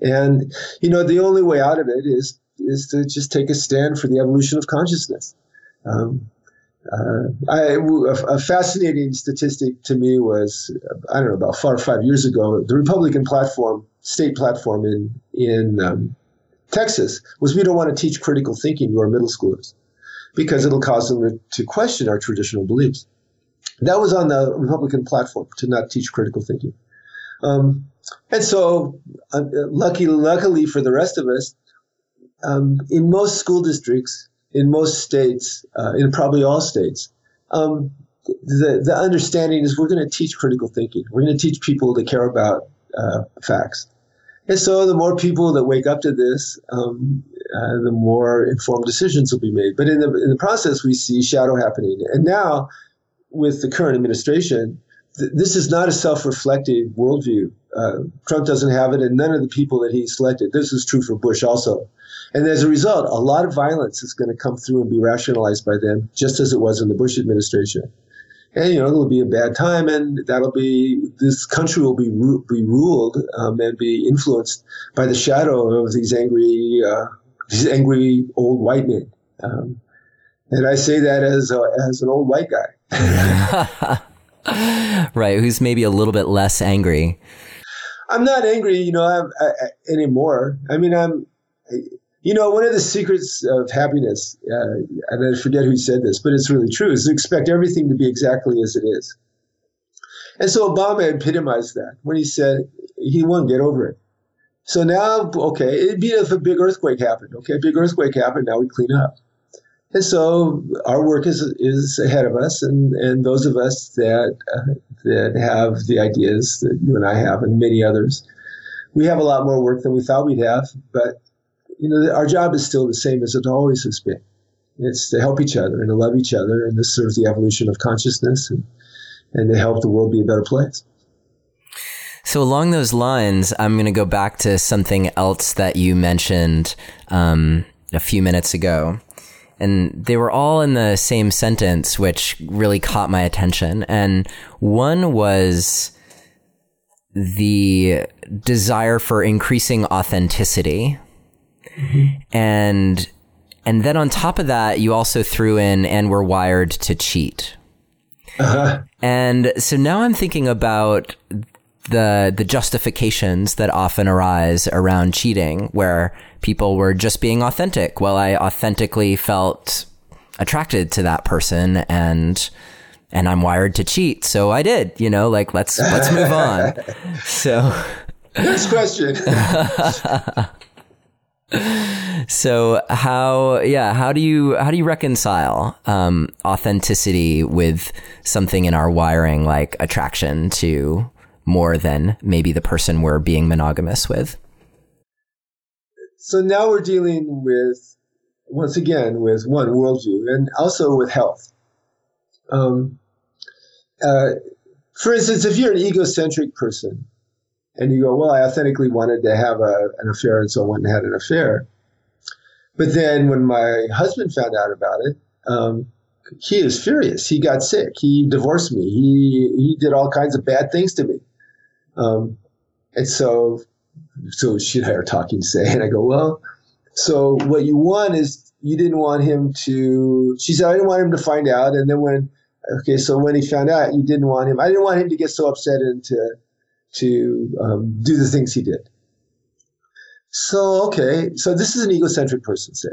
And you know, the only way out of it is is to just take a stand for the evolution of consciousness. Um, uh, I, a, fascinating statistic to me was I don't know about four or five years ago the Republican platform state platform in in um, Texas was we don't want to teach critical thinking to our middle schoolers because it'll cause them to, question our traditional beliefs. That was on the Republican platform to not teach critical thinking. Um, and so, uh, lucky, luckily for the rest of us, um, in most school districts, in most states, uh, in probably all states, um, the, the understanding is we're going to teach critical thinking. We're going to teach people to care about uh, facts. And so the more people that wake up to this, um, uh, the more informed decisions will be made. But in the, in the process, we see shadow happening. And now, with the current administration, th- this is not a self reflective worldview. Uh, Trump doesn't have it, and none of the people that he selected. This is true for Bush also. And as a result, a lot of violence is going to come through and be rationalized by them, just as it was in the Bush administration. And you know it'll be a bad time, and that'll be this country will be ru- be ruled um, and be influenced by the shadow of these angry uh, these angry old white men. Um, and I say that as a, as an old white guy. right, who's maybe a little bit less angry. I'm not angry, you know, I, I, anymore. I mean, I'm you know, one of the secrets of happiness, uh, and I forget who said this, but it's really true, is to expect everything to be exactly as it is. And so Obama epitomized that when he said he won't get over it. So now, okay, it'd be if a big earthquake happened. Okay, big earthquake happened, now we clean up. And so our work is, is ahead of us, and, and those of us that, uh, that have the ideas that you and I have, and many others, we have a lot more work than we thought we'd have, but you know, our job is still the same as it always has been. It's to help each other and to love each other and to serve the evolution of consciousness and, and to help the world be a better place. So, along those lines, I'm going to go back to something else that you mentioned um, a few minutes ago. And they were all in the same sentence, which really caught my attention. And one was the desire for increasing authenticity, Mm-hmm. And and then on top of that, you also threw in and we're wired to cheat. Uh-huh. And so now I'm thinking about the the justifications that often arise around cheating where people were just being authentic. Well, I authentically felt attracted to that person and and I'm wired to cheat. So I did, you know, like let's let's move on. So next question. so how yeah how do you how do you reconcile um, authenticity with something in our wiring like attraction to more than maybe the person we're being monogamous with? So now we're dealing with once again with one worldview and also with health. Um, uh, for instance if you're an egocentric person and you go, well, I authentically wanted to have a, an affair, and so I went and had an affair. But then when my husband found out about it, um, he is furious. He got sick. He divorced me. He he did all kinds of bad things to me. Um, and so, so she and I are talking today, and I go, well, so what you want is you didn't want him to. She said I didn't want him to find out, and then when okay, so when he found out, you didn't want him. I didn't want him to get so upset and to to um, do the things he did. So, okay, so this is an egocentric person, say.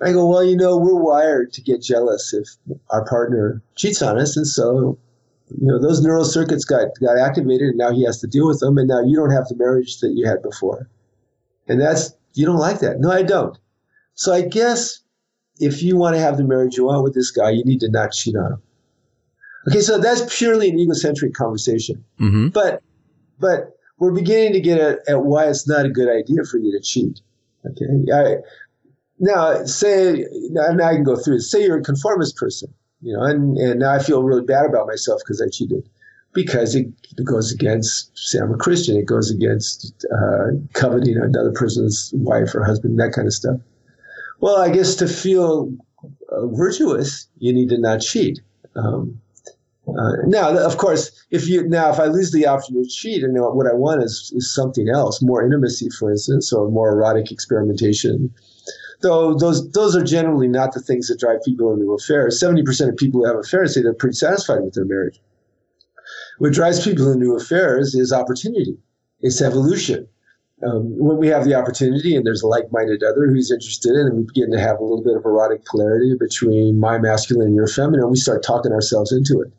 I go, well, you know, we're wired to get jealous if our partner cheats on us. And so you know, those neural circuits got, got activated and now he has to deal with them. And now you don't have the marriage that you had before. And that's, you don't like that. No, I don't. So I guess if you want to have the marriage you want with this guy, you need to not cheat on him. Okay, so that's purely an egocentric conversation. Mm-hmm. But, but we're beginning to get at, at, why it's not a good idea for you to cheat. Okay, I, now say now, I can go through. Say you're a conformist person you know, and, and now I feel really bad about myself because I cheated because it, it, goes against, say, I'm a Christian, it goes against uh, coveting another person's wife or husband, that kind of stuff. Well, I guess to feel uh, virtuous, you need to not cheat. Um, uh, now, of course, if you now if I lose the option to cheat, and what I want is, is something else, more intimacy, for instance, or more erotic experimentation, though those those are generally not the things that drive people into affairs. Seventy percent of people who have affairs say they're pretty satisfied with their marriage. What drives people into affairs is opportunity, it's evolution. Um, when we have the opportunity and there's a like-minded other who's interested in, and we begin to have a little bit of erotic polarity between my masculine and your feminine, we start talking ourselves into it.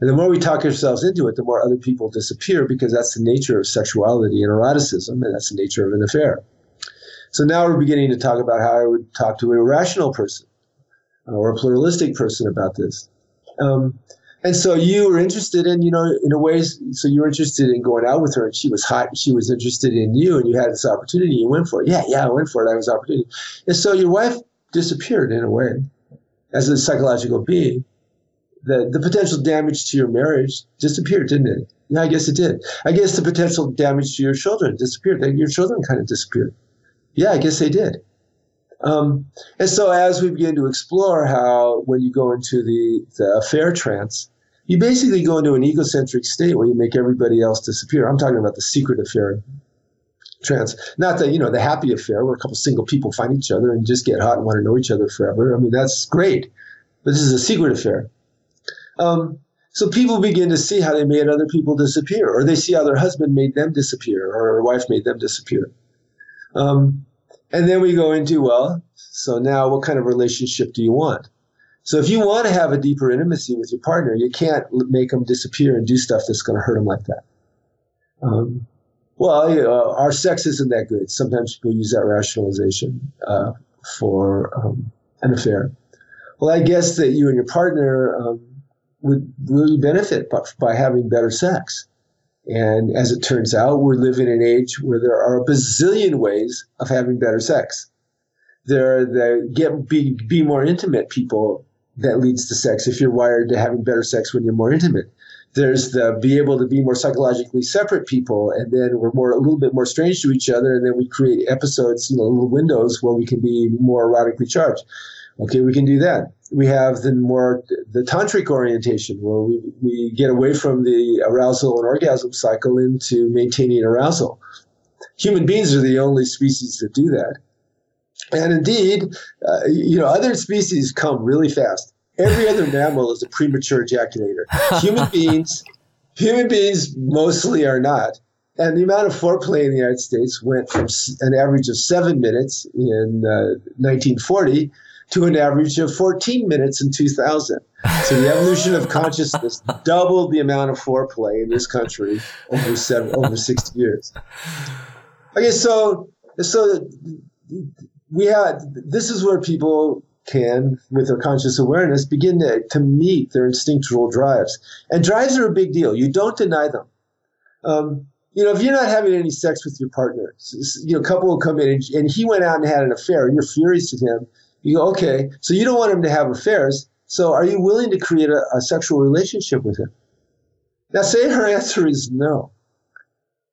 And the more we talk ourselves into it, the more other people disappear because that's the nature of sexuality and eroticism, and that's the nature of an affair. So now we're beginning to talk about how I would talk to a rational person uh, or a pluralistic person about this. Um, and so you were interested in, you know, in a way, so you were interested in going out with her and she was hot she was interested in you and you had this opportunity, you went for it. Yeah, yeah, I went for it. I was opportunity. And so your wife disappeared in a way as a psychological being. The, the potential damage to your marriage disappeared, didn't it? Yeah, I guess it did. I guess the potential damage to your children disappeared. Your children kind of disappeared. Yeah, I guess they did. Um, and so as we begin to explore how when you go into the, the affair trance, you basically go into an egocentric state where you make everybody else disappear. I'm talking about the secret affair trance, not the you know the happy affair where a couple single people find each other and just get hot and want to know each other forever. I mean that's great, but this is a secret affair. Um, so people begin to see how they made other people disappear, or they see how their husband made them disappear, or their wife made them disappear. Um, and then we go into, well, so now what kind of relationship do you want? So if you want to have a deeper intimacy with your partner, you can't make them disappear and do stuff that's going to hurt them like that. Um, well, you know, our sex isn't that good. Sometimes people use that rationalization uh, for um, an affair. Well, I guess that you and your partner um, would really benefit by, by having better sex. And as it turns out, we live in an age where there are a bazillion ways of having better sex. There are the get be, be more intimate people that leads to sex if you're wired to having better sex when you're more intimate. There's the be able to be more psychologically separate people, and then we're more a little bit more strange to each other, and then we create episodes, you know, little windows where we can be more erotically charged. Okay, we can do that we have the more the tantric orientation where we, we get away from the arousal and orgasm cycle into maintaining arousal. Human beings are the only species that do that. And indeed, uh, you know, other species come really fast. Every other mammal is a premature ejaculator. Human beings, human beings mostly are not. And the amount of foreplay in the United States went from an average of seven minutes in uh, 1940 to an average of 14 minutes in 2000. So the evolution of consciousness doubled the amount of foreplay in this country over seven, over 60 years. Okay, so so we had this is where people can, with their conscious awareness, begin to, to meet their instinctual drives. And drives are a big deal. You don't deny them. Um, you know, if you're not having any sex with your partner, you know, a couple will come in and, and he went out and had an affair, and you're furious at him you go, okay, so you don't want him to have affairs. So are you willing to create a, a sexual relationship with him? Now, say her answer is no.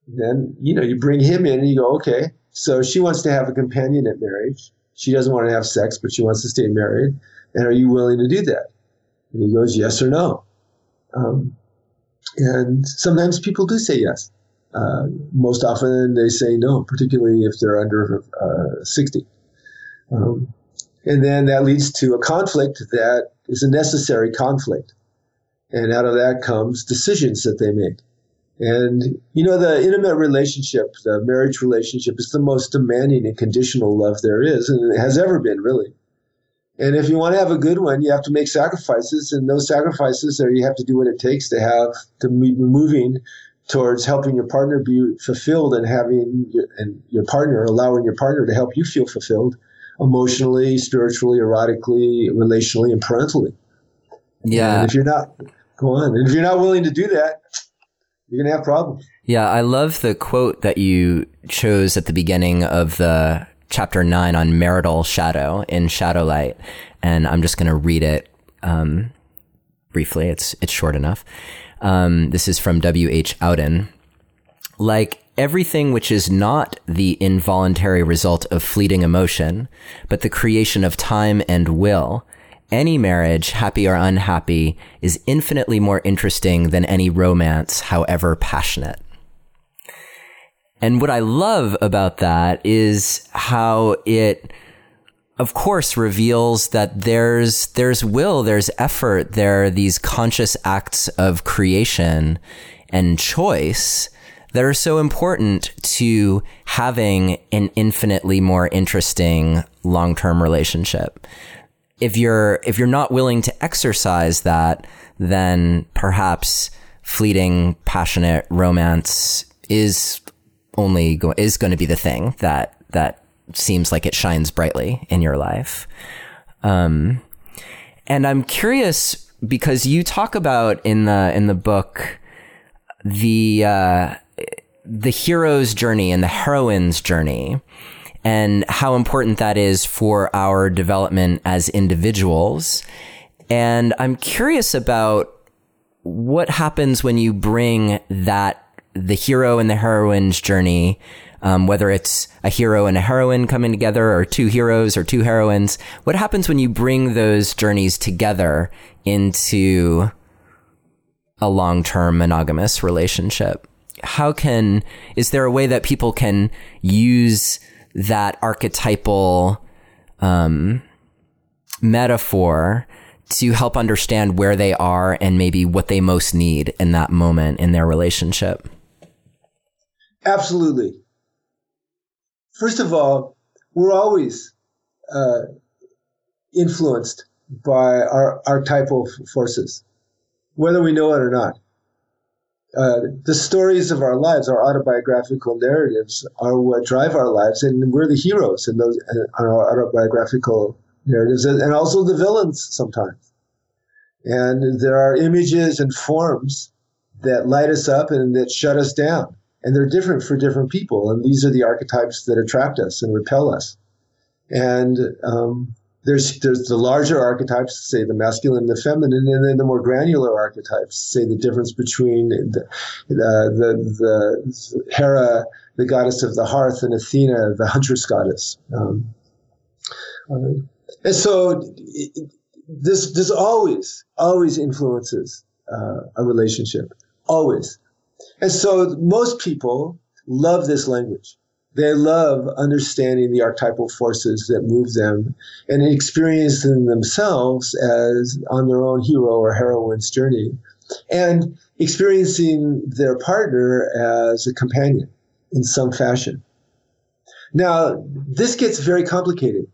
Then, you know, you bring him in and you go, okay, so she wants to have a companion at marriage. She doesn't want to have sex, but she wants to stay married. And are you willing to do that? And he goes, yes or no. Um, and sometimes people do say yes. Uh, most often they say no, particularly if they're under uh, 60. Um, and then that leads to a conflict that is a necessary conflict. And out of that comes decisions that they make. And, you know, the intimate relationship, the marriage relationship is the most demanding and conditional love there is, and it has ever been, really. And if you want to have a good one, you have to make sacrifices, and those sacrifices are you have to do what it takes to have to be moving towards helping your partner be fulfilled and having your, and your partner allowing your partner to help you feel fulfilled emotionally, spiritually, erotically, relationally, and parentally. Yeah. And if you're not, go on. And if you're not willing to do that, you're to have problems. Yeah. I love the quote that you chose at the beginning of the chapter nine on marital shadow in Shadowlight. And I'm just to read it, um, briefly. It's, it's short enough. Um, this is from W.H. Auden. Like everything which is not the involuntary result of fleeting emotion, but the creation of time and will, any marriage, happy or unhappy, is infinitely more interesting than any romance, however passionate. And what I love about that is how it, of course, reveals that there's, there's will, there's effort, there are these conscious acts of creation and choice that are so important to having an infinitely more interesting long-term relationship. If you're, if you're not willing to exercise that, then perhaps fleeting, passionate romance is only go- is going to be the thing that that seems like it shines brightly in your life. Um, and I'm curious because you talk about in the in the book the uh, the hero's journey and the heroine's journey and how important that is for our development as individuals. And I'm curious about what happens when you bring that the hero and the heroine's journey, um, whether it's a hero and a heroine coming together or two heroes or two heroines, what happens when you bring those journeys together into a long-term monogamous relationship? How can, is there a way that people can use that archetypal, um, metaphor to help understand where they are and maybe what they most need in that moment in their relationship? Absolutely. First of all, we're always uh, influenced by our archetypal forces, whether we know it or not. Uh, the stories of our lives, our autobiographical narratives, are what drive our lives, and we're the heroes in those in our autobiographical narratives, and also the villains sometimes. And there are images and forms that light us up and that shut us down and they're different for different people. And these are the archetypes that attract us and repel us. And um, there's there's the larger archetypes, say the masculine and the feminine, and then the more granular archetypes, say the difference between the uh, the, the Hera, the goddess of the hearth, and Athena, the huntress goddess. Um, and so this this always always influences uh, a relationship, always. And so most people love this language. They love understanding the archetypal forces that move them and experiencing themselves as on their own hero or heroine's journey and experiencing their partner as a companion in some fashion. Now, this gets very complicated.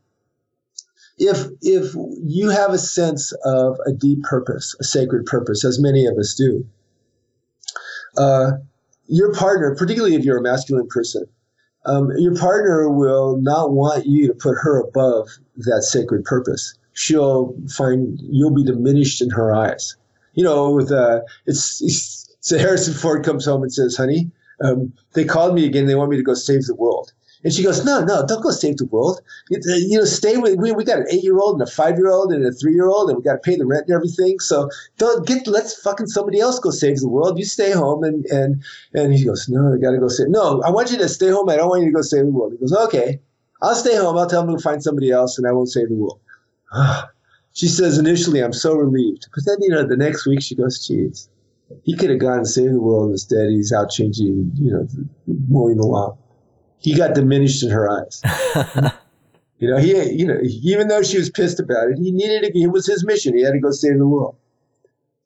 If, if you have a sense of a deep purpose, a sacred purpose, as many of us do, uh, your partner, particularly if you're a masculine person, um, your partner will not want you to put her above that sacred purpose. She'll find you'll be diminished in her eyes. You know, with uh, it's, it's so Harrison Ford comes home and says, "Honey, um, they called me again. They want me to go save the world." And she goes, no, no, don't go save the world. You, uh, know, stay with, we, we got an eight year old and a five year old and a three year old and we got to pay the rent and everything. So don't get, let's fucking somebody else go save the world. You stay home. And, and, and he goes, no, I got to go save. No, I want you to stay home. I don't want you to go save the world. He goes, okay, I'll stay home. I'll tell him to find somebody else and I won't save the world. Ah, she says, initially, I'm so relieved. But then, you know, the next week she goes, geez, he could have gone and saved the world. Instead, he's out changing, you know, mowing the lawn he got diminished in her eyes. you know, he, you know, even though she was pissed about it, he needed to, it was his mission. He had to go save the world.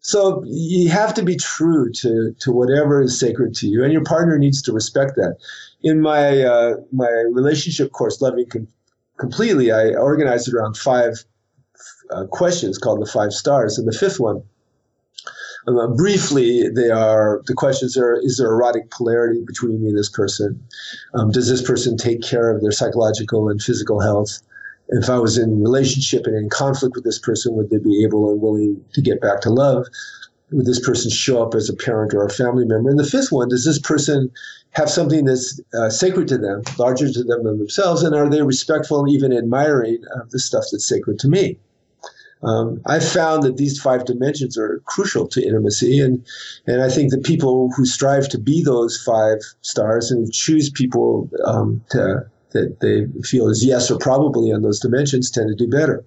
So you have to be true to, to whatever is sacred to you, and your partner needs to respect that. In my uh, my relationship course, Loving Com- Completely, I organized it around five uh, questions called the five stars. And the fifth one, uh, briefly, they are the questions are: Is there erotic polarity between me and this person? Um, does this person take care of their psychological and physical health? If I was in relationship and in conflict with this person, would they be able and willing to get back to love? Would this person show up as a parent or a family member? And the fifth one: Does this person have something that's uh, sacred to them, larger to them than themselves, and are they respectful and even admiring of the stuff that's sacred to me? Um, I've found that these five dimensions are crucial to intimacy, and and I think that people who strive to be those five stars and choose people um, to that they feel is yes or probably on those dimensions tend to do better,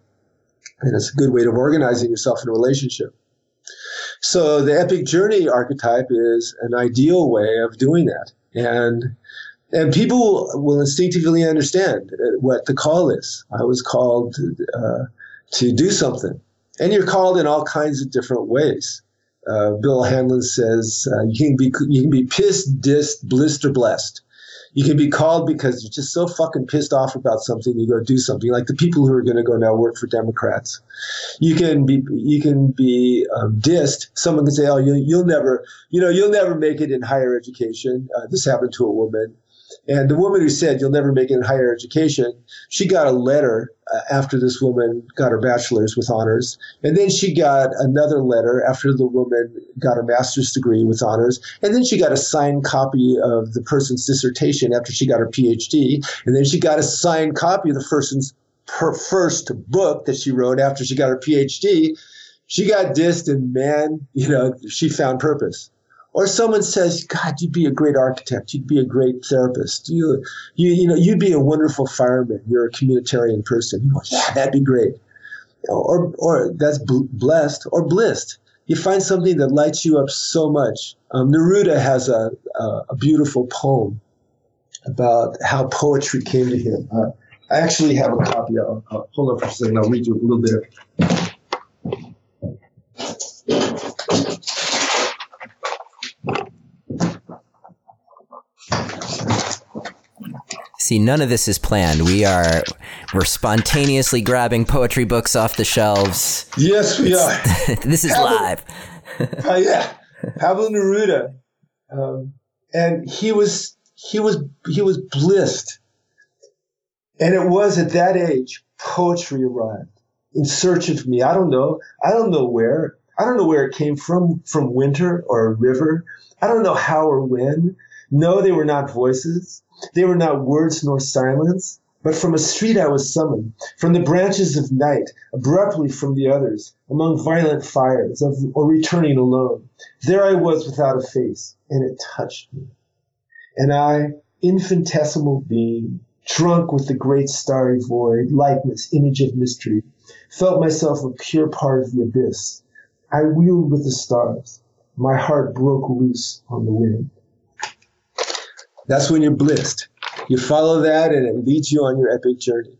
and it's a good way of organizing yourself in a relationship. So the epic journey archetype is an ideal way of doing that, and and people will instinctively understand what the call is. I was called. Uh, to do something. And you're called in all kinds of different ways. Uh, Bill O'Hanlon says uh, you can be you can be pissed, dissed, blister blessed. You can be called because you're just so fucking pissed off about something. You go do something, like the people who are going to go now work for Democrats. You can be you can be um, dissed. Someone can say, "Oh, you, you'll never, you know, you'll never make it in higher education." Uh, this happened to a woman. And the woman who said, You'll never make it in higher education, she got a letter uh, after this woman got her bachelor's with honors. And then she got another letter after the woman got her master's degree with honors. And then she got a signed copy of the person's dissertation after she got her PhD. And then she got a signed copy of the person's first book that she wrote after she got her PhD. She got dissed, and man, you know, she found purpose or someone says, God, you'd be a great architect. You'd be a great therapist. You, you, you know, you'd be a wonderful fireman. You're a communitarian person. You go, yeah, that'd be great. Or, or that's blessed or blissed. You find something that lights you up so much. Um, Neruda has a, a, a, beautiful poem about how poetry came to him. Uh, I actually have a copy. I'll, I'll hold on for a second. I'll read you a little bit. See, none of this is planned. We are we're spontaneously grabbing poetry books off the shelves. Yes, we are. this is Pablo, live. uh, yeah, Pablo Neruda, um, and he was he was he was blissed, and it was at that age poetry arrived in search of me. I don't know. I don't know where. I don't know where it came from, from winter or a river. I don't know how or when. No, they were not voices. They were not words nor silence, but from a street I was summoned, from the branches of night, abruptly from the others, among violent fires, of, or returning alone. There I was without a face, and it touched me. And I, infinitesimal being, drunk with the great starry void, likeness, image of mystery, felt myself a pure part of the abyss. I wheeled with the stars. My heart broke loose on the wind. That's when you're blissed. You follow that and it leads you on your epic journey.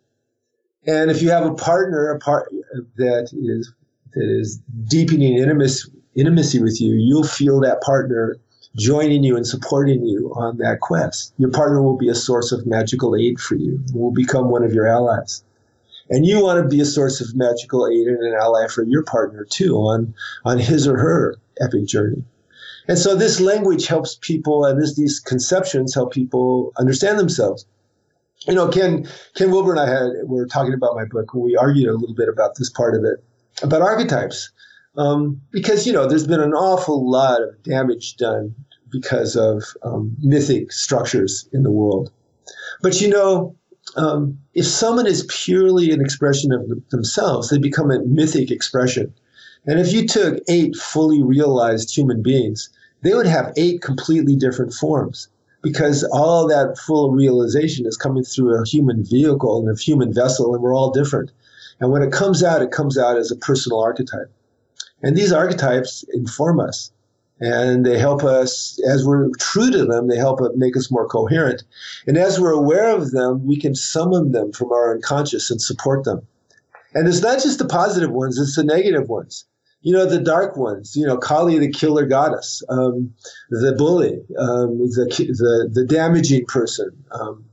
And if you have a partner, a part that is that is deepening intimacy, intimacy with you, you'll feel that partner joining you and supporting you on that quest. Your partner will be a source of magical aid for you, will become one of your allies. And you want to be a source of magical aid and an ally for your partner too on, on his or her epic journey. And so this language helps people, and this, these conceptions help people understand themselves. You know, Ken Ken Wilber and I had were talking about my book. We argued a little bit about this part of it, about archetypes, um, because you know there's been an awful lot of damage done because of um, mythic structures in the world. But you know, um, if someone is purely an expression of themselves, they become a mythic expression. And if you took eight fully realized human beings, they would have eight completely different forms because all that full realization is coming through a human vehicle and a human vessel, and we're all different. And when it comes out, it comes out as a personal archetype. And these archetypes inform us and they help us, as we're true to them, they help make us more coherent. And as we're aware of them, we can summon them from our unconscious and support them. And it's not just the positive ones, it's the negative ones you know, the dark ones, you know, Kali, the killer goddess, um, the bully, um, the, the, the damaging person. Um,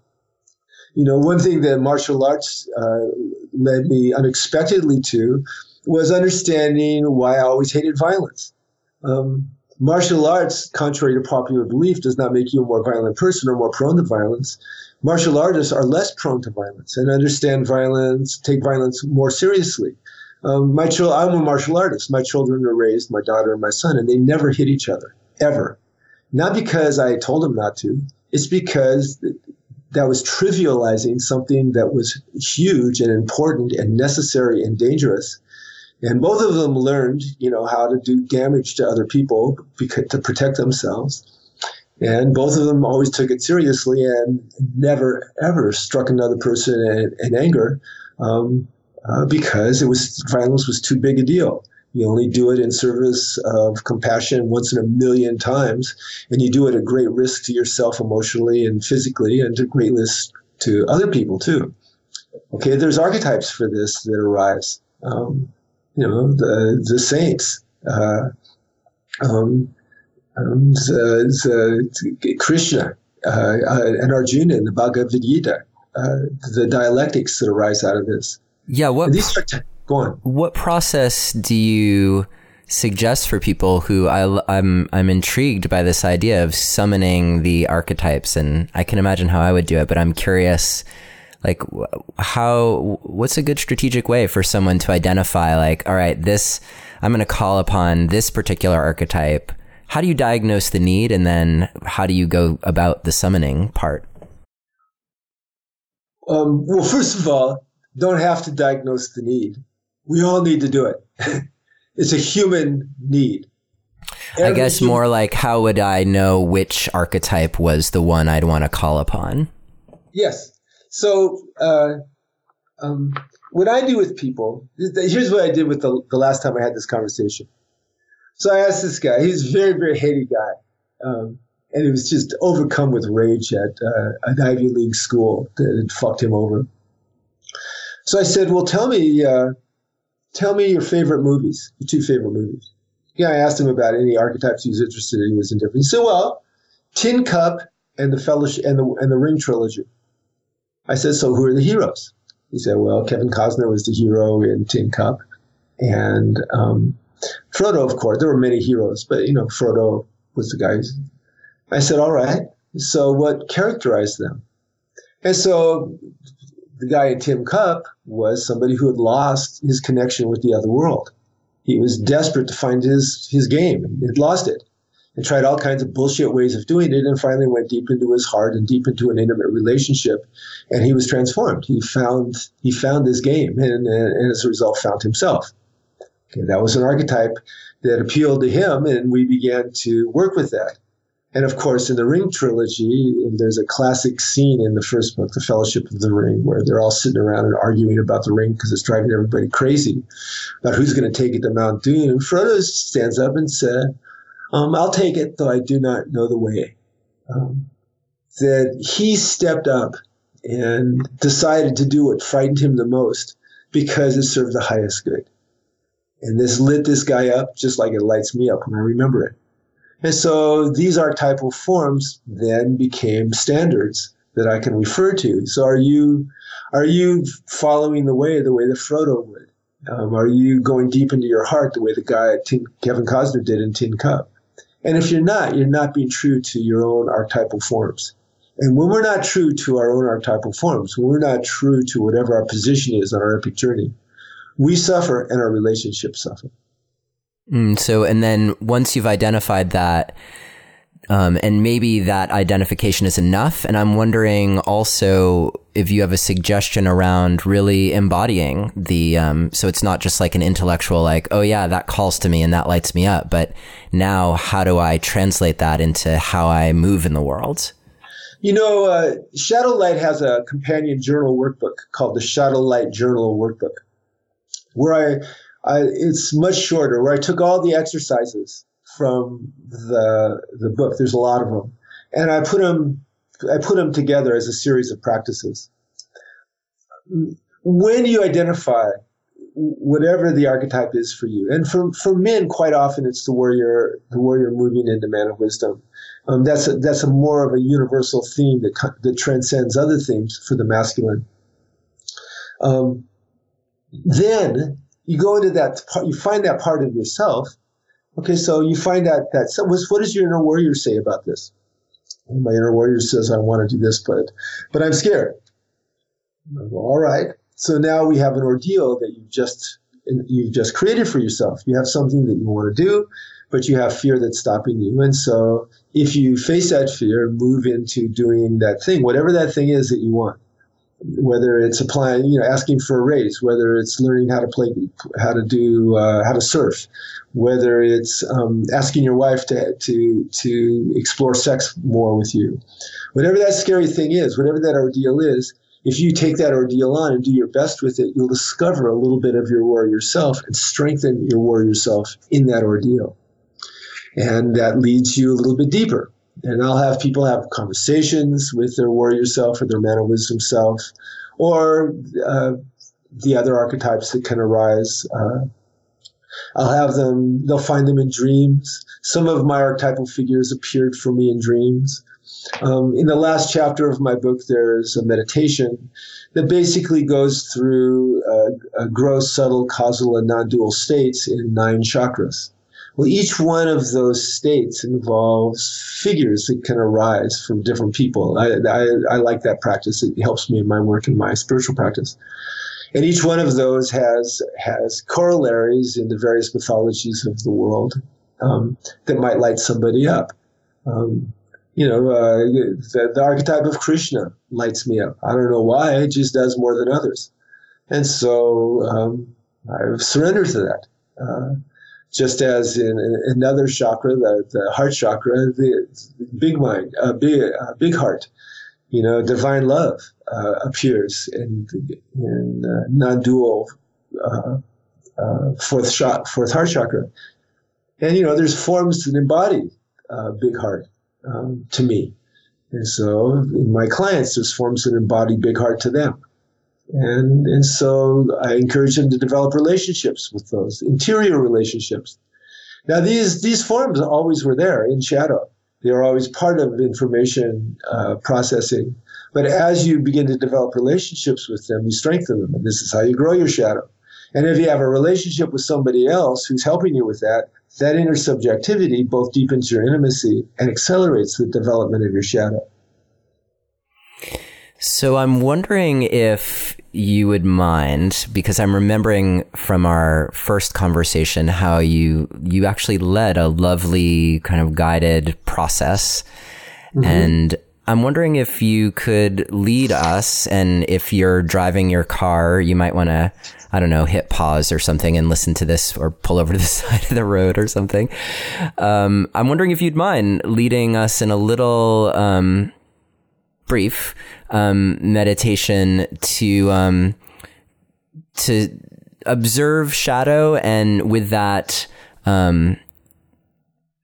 you know, one thing that martial arts uh, led me unexpectedly to was understanding why I always hated violence. Um, martial arts, contrary to popular belief, does not make you a more violent person or more prone to violence. Martial artists are less prone to violence and understand violence, take violence more seriously. Um, my children, I'm a martial artist. My children are raised, my daughter and my son, and they never hit each other ever. Not because I told them not to. It's because that was trivializing something that was huge and important and necessary and dangerous. And both of them learned, you know, how to do damage to other people because, to protect themselves. And both of them always took it seriously and never, ever struck another person in, in anger um, uh, because it was violence was too big a deal. You only do it in service of compassion once in a million times, and you do it at great risk to yourself emotionally and physically, and to great risk to other people too. Okay, there's archetypes for this that arise. Um, you know, the the saints, uh, um, um, the, the Krishna uh, uh, and Arjuna in the Bhagavad Gita, uh, the dialectics that arise out of this. Yeah, what? And these are Go on. What process do you suggest for people who I, am I'm, I'm intrigued by this idea of summoning the archetypes, and I can imagine how I would do it, but I'm curious, like how what's a good strategic way for someone to identify, like, all right, this I'm going to call upon this particular archetype. How do you diagnose the need, and then how do you go about the summoning part? Um, well, first of all, don't have to diagnose the need we all need to do it. it's a human need. Every I guess human- more like how would I know which archetype was the one I'd want to call upon? Yes. So, uh, um, what I do with people, here's what I did with the, the last time I had this conversation. So I asked this guy, he's a very, very heady guy. Um, and he was just overcome with rage at uh, an Ivy League school that had fucked him over. So I said, well, tell me, uh, tell me your favorite movies, your two favorite movies. Yeah, I asked him about any archetypes he was interested in. He was indifferent. He said, well, Tin Cup and the Fellowship and the, and the Ring trilogy. I said, so who are the heroes? He said, well, Kevin Costner was the hero in Tin Cup. And um, Frodo, of course, there were many heroes, but, you know, Frodo was the guy. I said, all right. So what characterized them? And so the guy in Tin Cup was somebody who had lost his connection with the other world. He was desperate to find his his game He had lost it and tried all kinds of bullshit ways of doing it and finally went deep into his heart and deep into an intimate relationship and he was transformed. He found he found his game and, and as a result found himself. Okay, that was an archetype that appealed to him and we began to work with that. And of course, in the Ring trilogy, there's a classic scene in the first book, The Fellowship of the Ring, where they're all sitting around and arguing about the ring because it's driving everybody crazy about who's going to take it to Mount Doom. And Frodo stands up and said, um, I'll take it, though I do not know the way. Um, that he stepped up and decided to do what frightened him the most because it served the highest good. And this lit this guy up just like it lights me up when I remember it. And so these archetypal forms then became standards that I can refer to. So are you are you following the way the way that Frodo would? Um, are you going deep into your heart the way the guy Tin, Kevin Costner did in Tin Cup? And if you're not, you're not being true to your own archetypal forms. And when we're not true to our own archetypal forms, when we're not true to whatever our position is on our epic journey, we suffer and our relationships suffer. Mm, so, and then once you've identified that, um, and maybe that identification is enough. And I'm wondering also if you have a suggestion around really embodying the, um, so it's not just like an intellectual, like, oh yeah, that calls to me and that lights me up. But now how do I translate that into how I move in the world? You know, uh, Shadowlight has a companion journal workbook called the Shadowlight Journal Workbook, where I I, it's much shorter, where I took all the exercises from the the book. There's a lot of them, and I put them I put them together as a series of practices. When you identify whatever the archetype is for you, and for for men, quite often it's the warrior the warrior moving into man of wisdom. Um, that's a, that's a more of a universal theme that that transcends other themes for the masculine. Um, then you go into that part, you find that part of yourself. Okay, so you find out that, so what does your inner warrior say about this? My inner warrior says, I want to do this, but, but I'm scared. All right. So now we have an ordeal that you've just, you've just created for yourself. You have something that you want to do, but you have fear that's stopping you. And so if you face that fear, move into doing that thing, whatever that thing is that you want, whether it's applying, you know, asking for a raise, whether it's learning how to play, how to do, uh, how to surf, whether it's um, asking your wife to, to, to explore sex more with you, whatever that scary thing is, whatever that ordeal is, if you take that ordeal on and do your best with it, you'll discover a little bit of your warrior self and strengthen your warrior self in that ordeal. And that leads you a little bit deeper. And I'll have people have conversations with their warrior self or their man of wisdom self, or uh, the other archetypes that can arise. Uh, I'll have them, they'll find them in dreams. Some of my archetypal figures appeared for me in dreams. Um, in the last chapter of my book, there's a meditation that basically goes through uh, gross, subtle, causal, and non dual states in nine chakras. Well, each one of those states involves figures that can arise from different people. I, I, I like that practice. It helps me in my work and my spiritual practice. And each one of those has has corollaries in the various mythologies of the world um, that might light somebody up. Um, you know, uh, the, the, archetype of Krishna lights me up. I don't know why; it just does more than others. And so um, I've surrendered to that. Uh, just as in, in, another chakra, the, the heart chakra, the big mind, uh, big, big heart, you know, divine love uh, appears in, in uh, non-dual uh, uh, fourth shot, fourth heart chakra, and you know, there's forms that embody big heart um, to me, and so in my clients, there's forms that embody big heart to them. And, and so I encourage them to develop relationships with those interior relationships. Now, these, these forms always were there in shadow. They are always part of information uh, processing. But as you begin to develop relationships with them, you strengthen them. And this is how you grow your shadow. And if you have a relationship with somebody else who's helping you with that, that inner subjectivity both deepens your intimacy and accelerates the development of your shadow. So I'm wondering if you would mind because I'm remembering from our first conversation how you you actually led a lovely kind of guided process mm-hmm. and I'm wondering if you could lead us and if you're driving your car you might want to I don't know hit pause or something and listen to this or pull over to the side of the road or something um, I'm wondering if you'd mind leading us in a little um, brief um, meditation to um, to observe shadow, and with that um,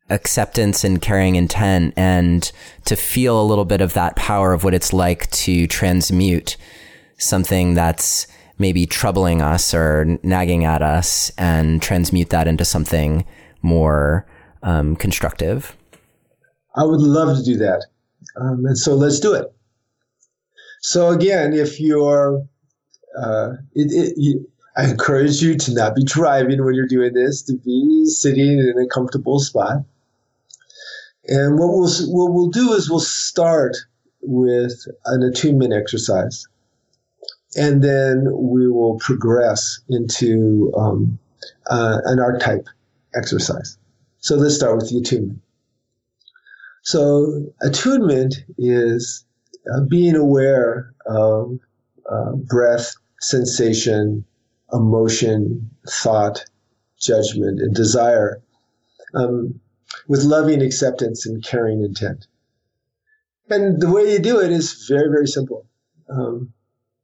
acceptance and carrying intent, and to feel a little bit of that power of what it's like to transmute something that's maybe troubling us or nagging at us, and transmute that into something more um, constructive. I would love to do that. Um, and so let's do it. So again, if you're, uh, it, it, you, I encourage you to not be driving when you're doing this, to be sitting in a comfortable spot. And what we'll, what we'll do is we'll start with an attunement exercise. And then we will progress into um, uh, an archetype exercise. So let's start with the attunement. So attunement is being aware of uh, breath, sensation, emotion, thought, judgment, and desire um, with loving acceptance and caring intent. And the way you do it is very, very simple. Um,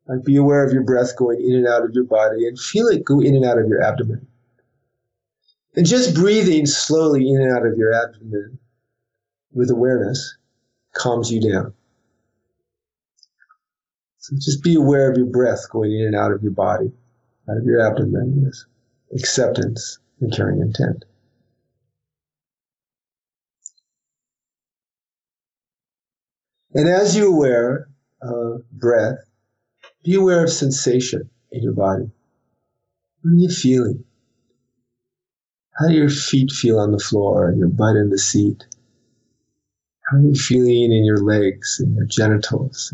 like be aware of your breath going in and out of your body and feel it go in and out of your abdomen. And just breathing slowly in and out of your abdomen with awareness calms you down. So just be aware of your breath going in and out of your body, out of your abdomen with acceptance and caring intent. And as you're aware of breath, be aware of sensation in your body. What are you feeling? How do your feet feel on the floor your butt in the seat? How are you feeling in your legs and your genitals,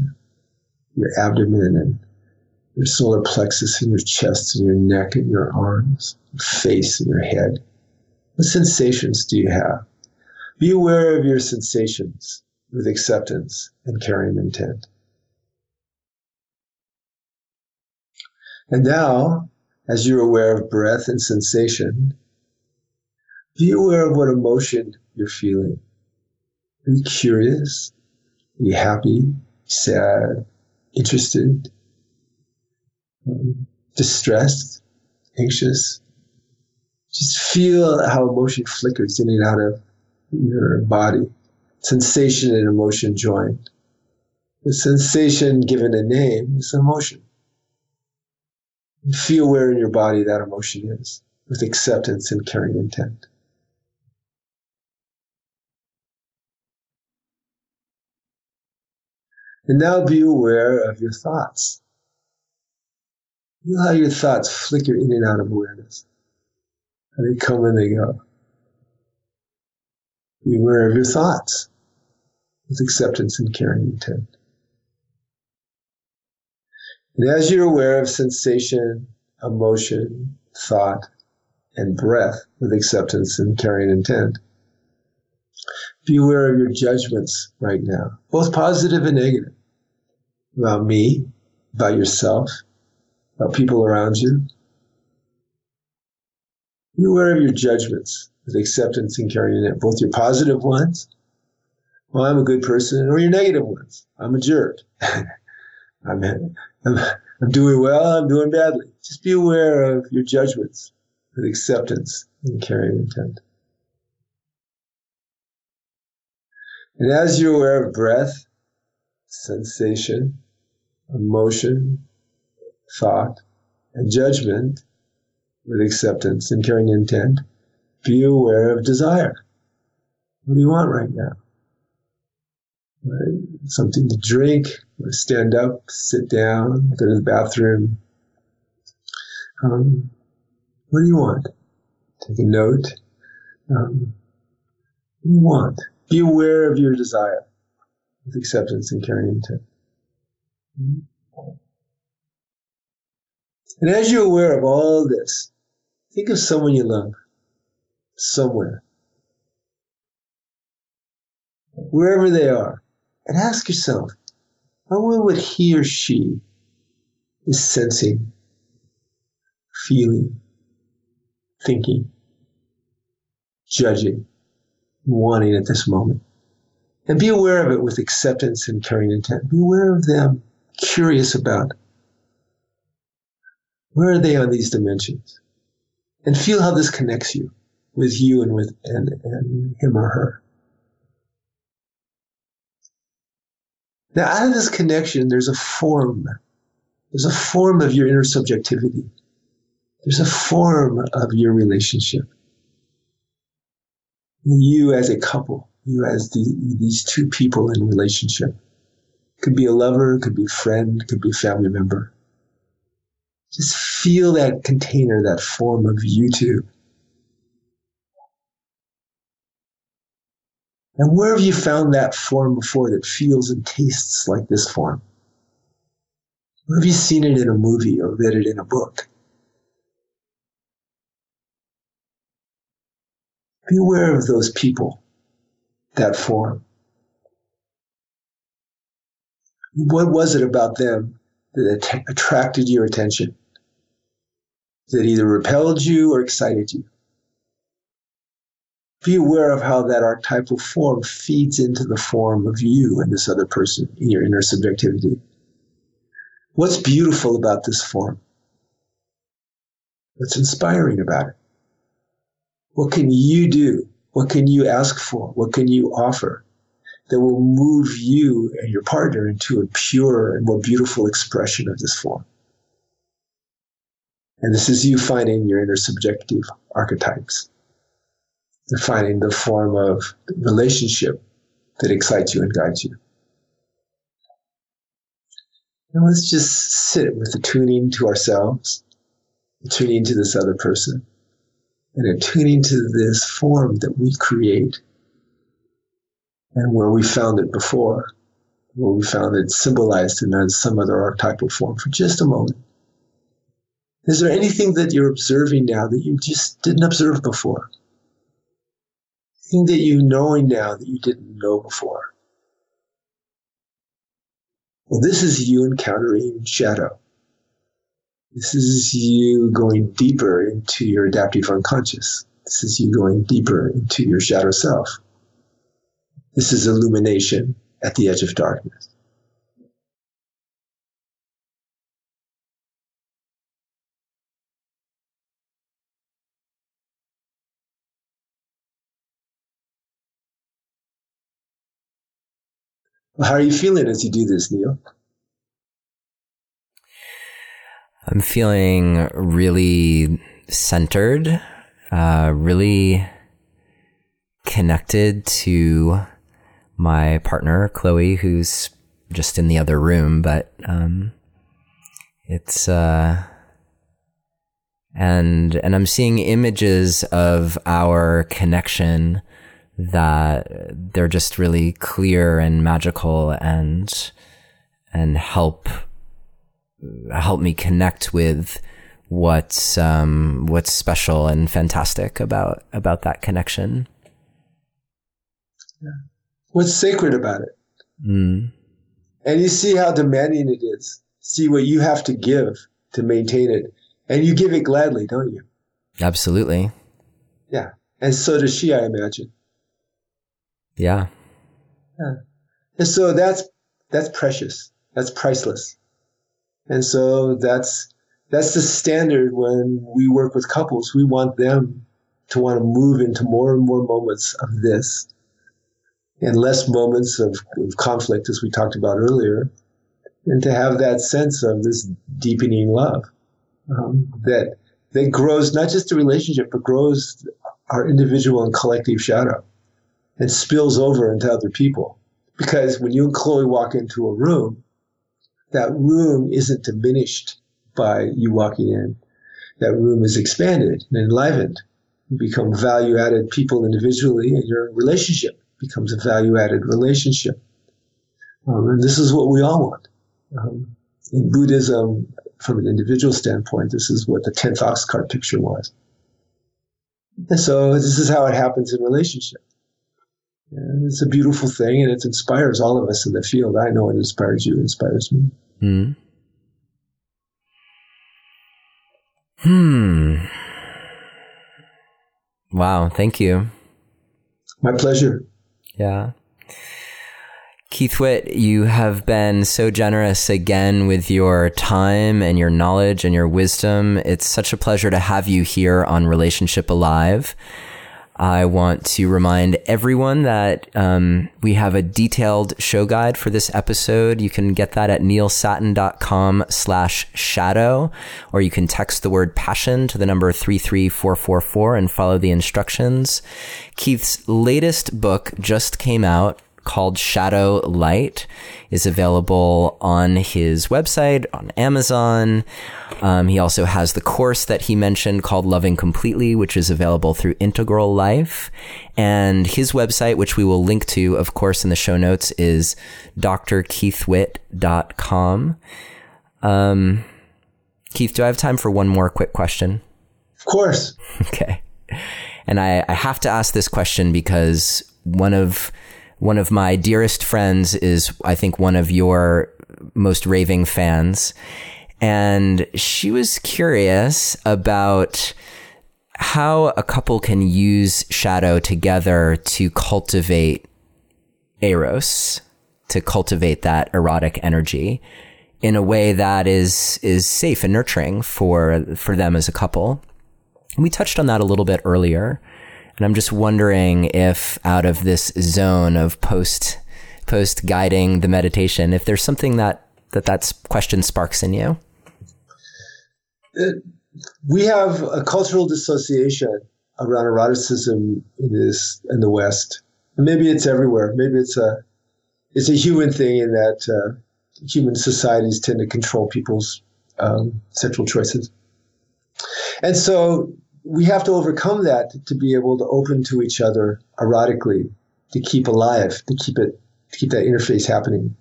your abdomen and your solar plexus and your chest and your neck and your arms, your face and your head? What sensations do you have? Be aware of your sensations with acceptance and caring intent. And now, as you're aware of breath and sensation, be aware of what emotion you're feeling. Are you curious? Are you happy? Sad? Interested? Um, distressed? Anxious? Just feel how emotion flickers in and out of your body. Sensation and emotion joined. The sensation given a name is emotion. Feel where in your body that emotion is with acceptance and caring intent. And now be aware of your thoughts. Feel how your thoughts flicker in and out of awareness. How they come and they go. Be aware of your thoughts with acceptance and caring intent. And as you're aware of sensation, emotion, thought, and breath with acceptance and caring intent, be aware of your judgments right now, both positive and negative, about me, about yourself, about people around you. Be aware of your judgments with acceptance and carrying it, both your positive ones, well, I'm a good person, or your negative ones. I'm a jerk. I'm, I'm, I'm doing well, I'm doing badly. Just be aware of your judgments with acceptance and carrying intent. And as you're aware of breath, sensation, emotion, thought, and judgment with acceptance and caring intent, be aware of desire. What do you want right now? Right? Something to drink, stand up, sit down, go to the bathroom. Um, what do you want? Take a note. Um, what do you want? Be aware of your desire with acceptance and caring intent. And as you're aware of all this, think of someone you love somewhere, wherever they are, and ask yourself, how would he or she is sensing, feeling, thinking, judging, wanting at this moment? And be aware of it with acceptance and caring intent. Be aware of them, curious about where are they on these dimensions? And feel how this connects you with you and with and, and him or her. Now, out of this connection, there's a form. There's a form of your inner subjectivity. There's a form of your relationship. You as a couple, you as the, these two people in relationship. Could be a lover, could be a friend, could be a family member. Just feel that container, that form of you two. And where have you found that form before that feels and tastes like this form? Where have you seen it in a movie or read it in a book? Be aware of those people, that form. What was it about them that attracted your attention? That either repelled you or excited you? be aware of how that archetypal form feeds into the form of you and this other person in your inner subjectivity. What's beautiful about this form? What's inspiring about it? What can you do? What can you ask for? What can you offer that will move you and your partner into a pure and more beautiful expression of this form? And this is you finding your inner subjective archetypes defining the form of relationship that excites you and guides you. And let's just sit with the tuning to ourselves, attuning to this other person, and attuning to this form that we create and where we found it before, where we found it symbolized in some other archetypal form for just a moment. Is there anything that you're observing now that you just didn't observe before? Anything that you knowing now that you didn't know before? Well, this is you encountering shadow. This is you going deeper into your adaptive unconscious. This is you going deeper into your shadow self. This is illumination at the edge of darkness. How are you feeling as you do this, Neil? I'm feeling really centered, uh, really connected to my partner, Chloe, who's just in the other room, but um, it's uh, and and I'm seeing images of our connection that they're just really clear and magical and and help help me connect with what's um, what's special and fantastic about about that connection. Yeah. What's sacred about it? Mm. And you see how demanding it is. See what you have to give to maintain it, and you give it gladly, don't you? Absolutely. Yeah, and so does she, I imagine. Yeah. Yeah. And so that's that's precious. That's priceless. And so that's that's the standard when we work with couples. We want them to want to move into more and more moments of this and less moments of, of conflict, as we talked about earlier, and to have that sense of this deepening love um, that that grows not just the relationship, but grows our individual and collective shadow and spills over into other people. Because when you and Chloe walk into a room, that room isn't diminished by you walking in. That room is expanded and enlivened. You become value added people individually, and your relationship becomes a value added relationship. Um, and this is what we all want. Um, in Buddhism, from an individual standpoint, this is what the 10th ox cart picture was. And so this is how it happens in relationship. And it's a beautiful thing, and it inspires all of us in the field. I know it inspires you, it inspires me. Hmm. Hmm. Wow. Thank you. My pleasure. Yeah. Keith Witt, you have been so generous again with your time and your knowledge and your wisdom. It's such a pleasure to have you here on Relationship Alive. I want to remind everyone that um, we have a detailed show guide for this episode. You can get that at neilsattin.com slash shadow, or you can text the word passion to the number 33444 and follow the instructions. Keith's latest book just came out called Shadow Light is available on his website, on Amazon. Um, he also has the course that he mentioned called Loving Completely, which is available through Integral Life. And his website, which we will link to, of course, in the show notes, is drkeithwitt.com. Um, Keith, do I have time for one more quick question? Of course. Okay. And I, I have to ask this question because one of one of my dearest friends is, I think, one of your most raving fans. And she was curious about how a couple can use shadow together to cultivate eros, to cultivate that erotic energy in a way that is is safe and nurturing for for them as a couple. And We touched on that a little bit earlier. And I'm just wondering if out of this zone of post post guiding the meditation, if there's something that that that question sparks in you. Uh, we have a cultural dissociation around eroticism in this in the West. Maybe it's everywhere. Maybe it's a it's a human thing in that uh, human societies tend to control people's um, sexual choices. And so we have to overcome that to be able to open to each other erotically, to keep alive, to keep it, to keep that interface happening,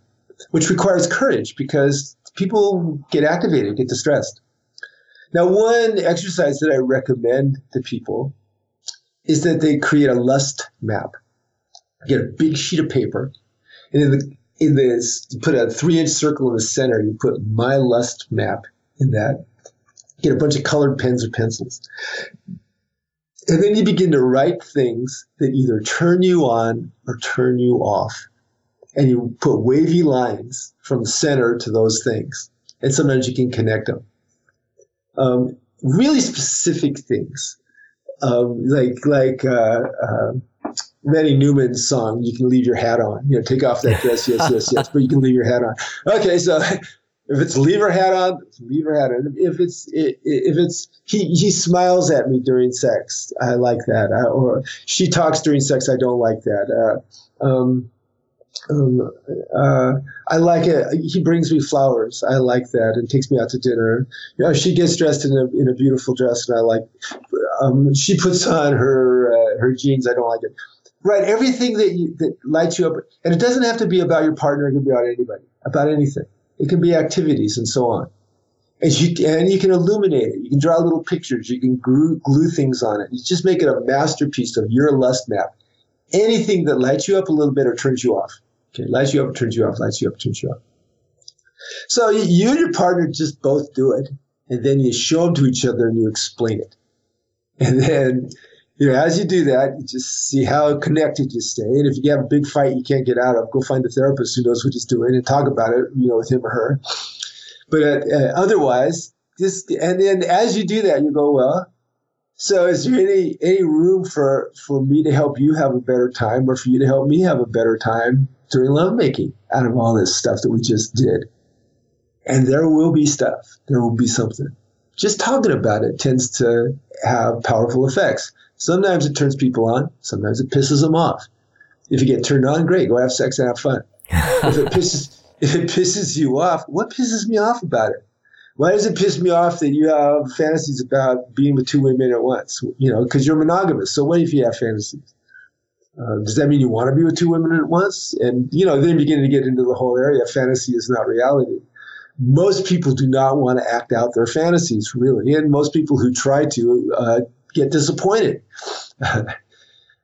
which requires courage because people get activated, get distressed. Now, one exercise that I recommend to people is that they create a lust map. Get a big sheet of paper, and in the in this, put a three inch circle in the center. You put my lust map in that. Get a bunch of colored pens or pencils, and then you begin to write things that either turn you on or turn you off, and you put wavy lines from the center to those things, and sometimes you can connect them. Um, really specific things. Um, like like uh, uh, Randy Newman's song, "You can leave your hat on." You know, take off that dress, yes, yes, yes, but you can leave your hat on. Okay, so if it's leave her hat on, leave her hat on. If it's if it's he he smiles at me during sex, I like that. I, or she talks during sex, I don't like that. Uh, um, um, uh, I like it. He brings me flowers. I like that, and takes me out to dinner. You know, she gets dressed in a in a beautiful dress, and I like. Um, she puts on her uh, her jeans. I don't like it. Right, everything that you, that lights you up, and it doesn't have to be about your partner. It can be about anybody, about anything. It can be activities and so on. And you, and you can illuminate it. You can draw little pictures. You can glue, glue things on it. You just make it a masterpiece of your lust map. Anything that lights you up a little bit or turns you off. Okay, lights you up, turns you off, lights you up, turns you off. So you and your partner just both do it, and then you show them to each other and you explain it. And then, you know, as you do that, you just see how connected you stay. And if you have a big fight you can't get out of, go find a therapist who knows what he's doing and talk about it, you know, with him or her. But uh, uh, otherwise, just and then as you do that, you go, well, so is there any any room for for me to help you have a better time, or for you to help me have a better time during lovemaking out of all this stuff that we just did. And there will be stuff. There will be something. Just talking about it tends to have powerful effects. Sometimes it turns people on. Sometimes it pisses them off. If you get turned on, great. Go have sex and have fun. if it pisses, if it pisses you off, what pisses me off about it? Why does it piss me off that you have fantasies about being with two women at once? You know, because you're monogamous. So what if you have fantasies? Uh, does that mean you want to be with two women at once? And you know, then you begin to get into the whole area. Fantasy is not reality. Most people do not want to act out their fantasies, really, and most people who try to uh, get disappointed. uh,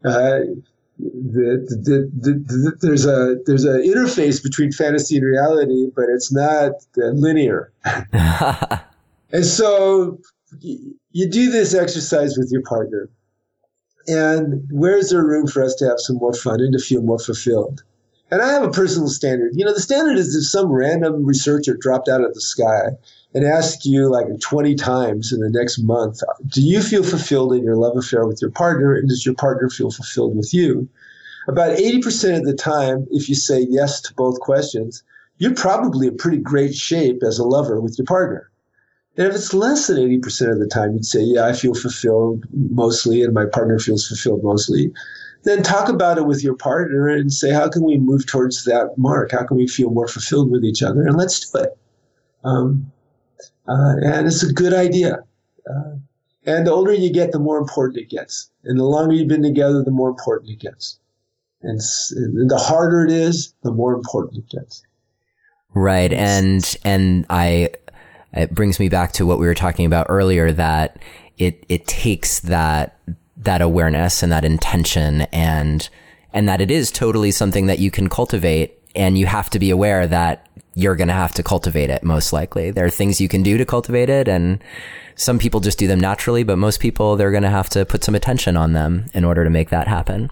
the, the, the, there's a there's an interface between fantasy and reality, but it's not uh, linear. and so you do this exercise with your partner and where's there room for us to have some more fun and to feel more fulfilled? And I have a personal standard. You know, the standard is if some random researcher dropped out of the sky and ask you like 20 times in the next month, do you feel fulfilled in your love affair with your partner? And does your partner feel fulfilled with you? About 80% of the time, if you say yes to both questions, you're probably in pretty great shape as a lover with your partner. And if it's less than 80% of the time, you'd say, yeah, I feel fulfilled mostly and my partner feels fulfilled mostly. Then talk about it with your partner and say, how can we move towards that mark? How can we feel more fulfilled with each other? And let's do it. Um, uh, and it's a good idea. Uh, and the older you get, the more important it gets. And the longer you've been together, the more important it gets. And, and the harder it is, the more important it gets. Right. And, and I it brings me back to what we were talking about earlier that it it takes that that awareness and that intention and and that it is totally something that you can cultivate and you have to be aware that you're going to have to cultivate it most likely. There are things you can do to cultivate it and some people just do them naturally, but most people they're going to have to put some attention on them in order to make that happen.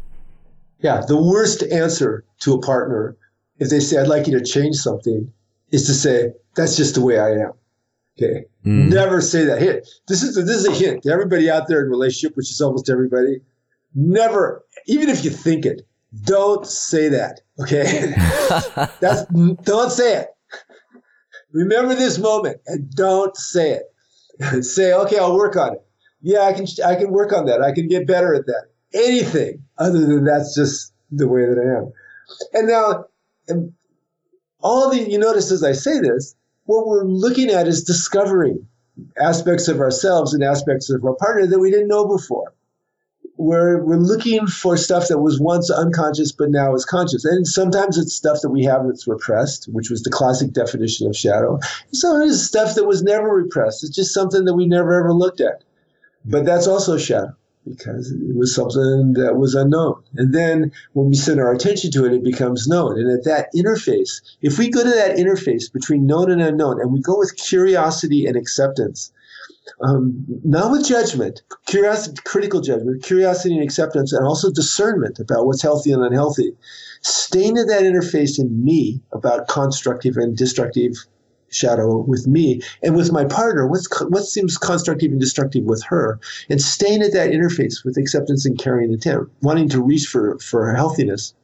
Yeah, the worst answer to a partner if they say I'd like you to change something is to say that's just the way I am. Okay. Mm. Never say that. Hit. This is a, this is a hint to everybody out there in relationship, which is almost everybody. Never, even if you think it, don't say that. Okay. That's don't say it. Remember this moment and don't say it. say, okay, I'll work on it. Yeah, I can I can work on that. I can get better at that. Anything other than that's just the way that I am. And now, and all the you notice as I say this, what we're looking at is discovering aspects of ourselves and aspects of our partner that we didn't know before. We're, we're looking for stuff that was once unconscious but now is conscious. And sometimes it's stuff that we have that's repressed, which was the classic definition of shadow. Sometimes it's stuff that was never repressed. It's just something that we never ever looked at. But that's also shadow because it was something that was unknown. And then when we send our attention to it, it becomes known. And at that interface, if we go to that interface between known and unknown, and we go with curiosity and acceptance, um, not with judgment, curiosity, critical judgment, curiosity and acceptance, and also discernment about what's healthy and unhealthy, staying at that interface in me about constructive and destructive shadow with me and with my partner what's what seems constructive and destructive with her and staying at that interface with acceptance and caring intent wanting to reach for for healthiness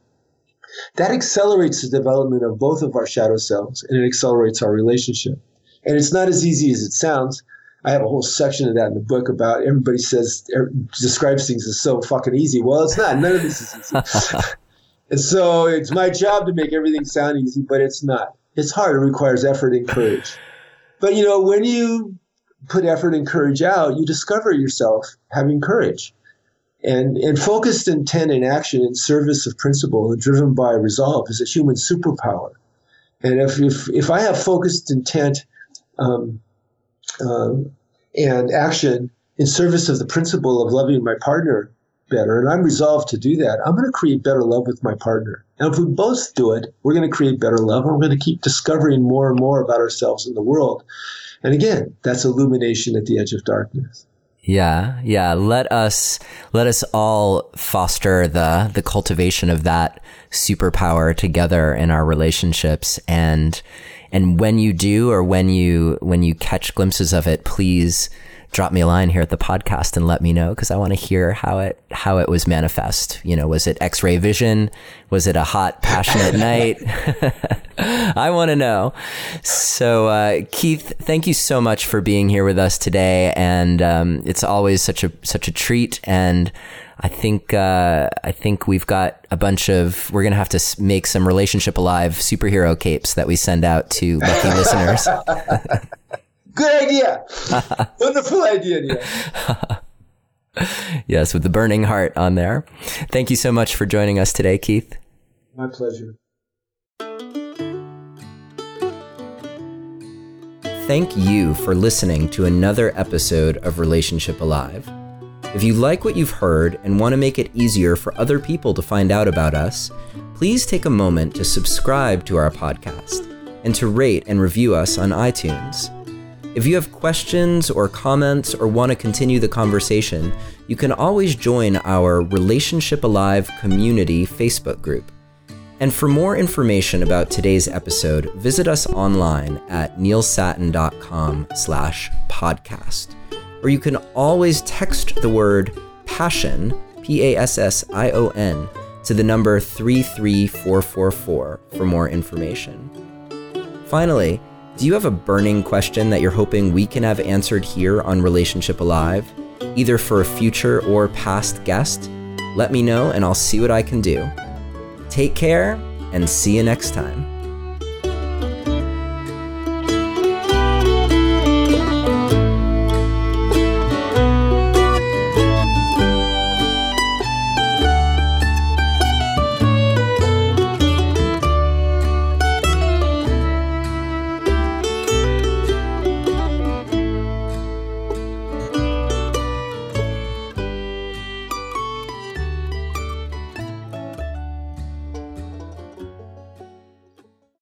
that accelerates the development of both of our shadow selves and it accelerates our relationship. And it's not as easy as it sounds I have a whole section of that in the book about everybody says er, describes things as so fucking easy. Well, it's not. None of this is easy. and so it's my job to make everything sound easy, but it's not it's hard. It requires effort and courage. But you know, when you put effort and courage out, you discover yourself having courage. And, and focused intent and action in service of principle and driven by resolve is a human superpower. And if, if, if I have focused intent um, um, and action in service of the principle of loving my partner better, and I'm resolved to do that, I'm going to create better love with my partner. And if we both do it, we're going to create better love, and we're going to keep discovering more and more about ourselves and the world. And again, that's illumination at the edge of darkness. Yeah, yeah. Let us let us all foster the the cultivation of that superpower together in our relationships and and when you do or when you when you catch glimpses of it, please drop me a line here at the podcast and let me know because I want to hear how it how it was manifest. You know, was it X-ray vision? Was it a hot, passionate night? I want to know. So, uh, Keith, thank you so much for being here with us today, and um, it's always such a such a treat. And I think uh, I think we've got a bunch of we're gonna have to make some relationship alive superhero capes that we send out to lucky listeners. Good idea. Wonderful idea, yes, with the burning heart on there. Thank you so much for joining us today, Keith. My pleasure. Thank you for listening to another episode of Relationship Alive. If you like what you've heard and want to make it easier for other people to find out about us, please take a moment to subscribe to our podcast and to rate and review us on iTunes. If you have questions or comments or want to continue the conversation, you can always join our Relationship Alive community Facebook group. And for more information about today's episode, visit us online at neilsattin.com slash podcast. Or you can always text the word passion, P-A-S-S-I-O-N, to the number 33444 for more information. Finally, do you have a burning question that you're hoping we can have answered here on Relationship Alive, either for a future or past guest? Let me know and I'll see what I can do. Take care and see you next time.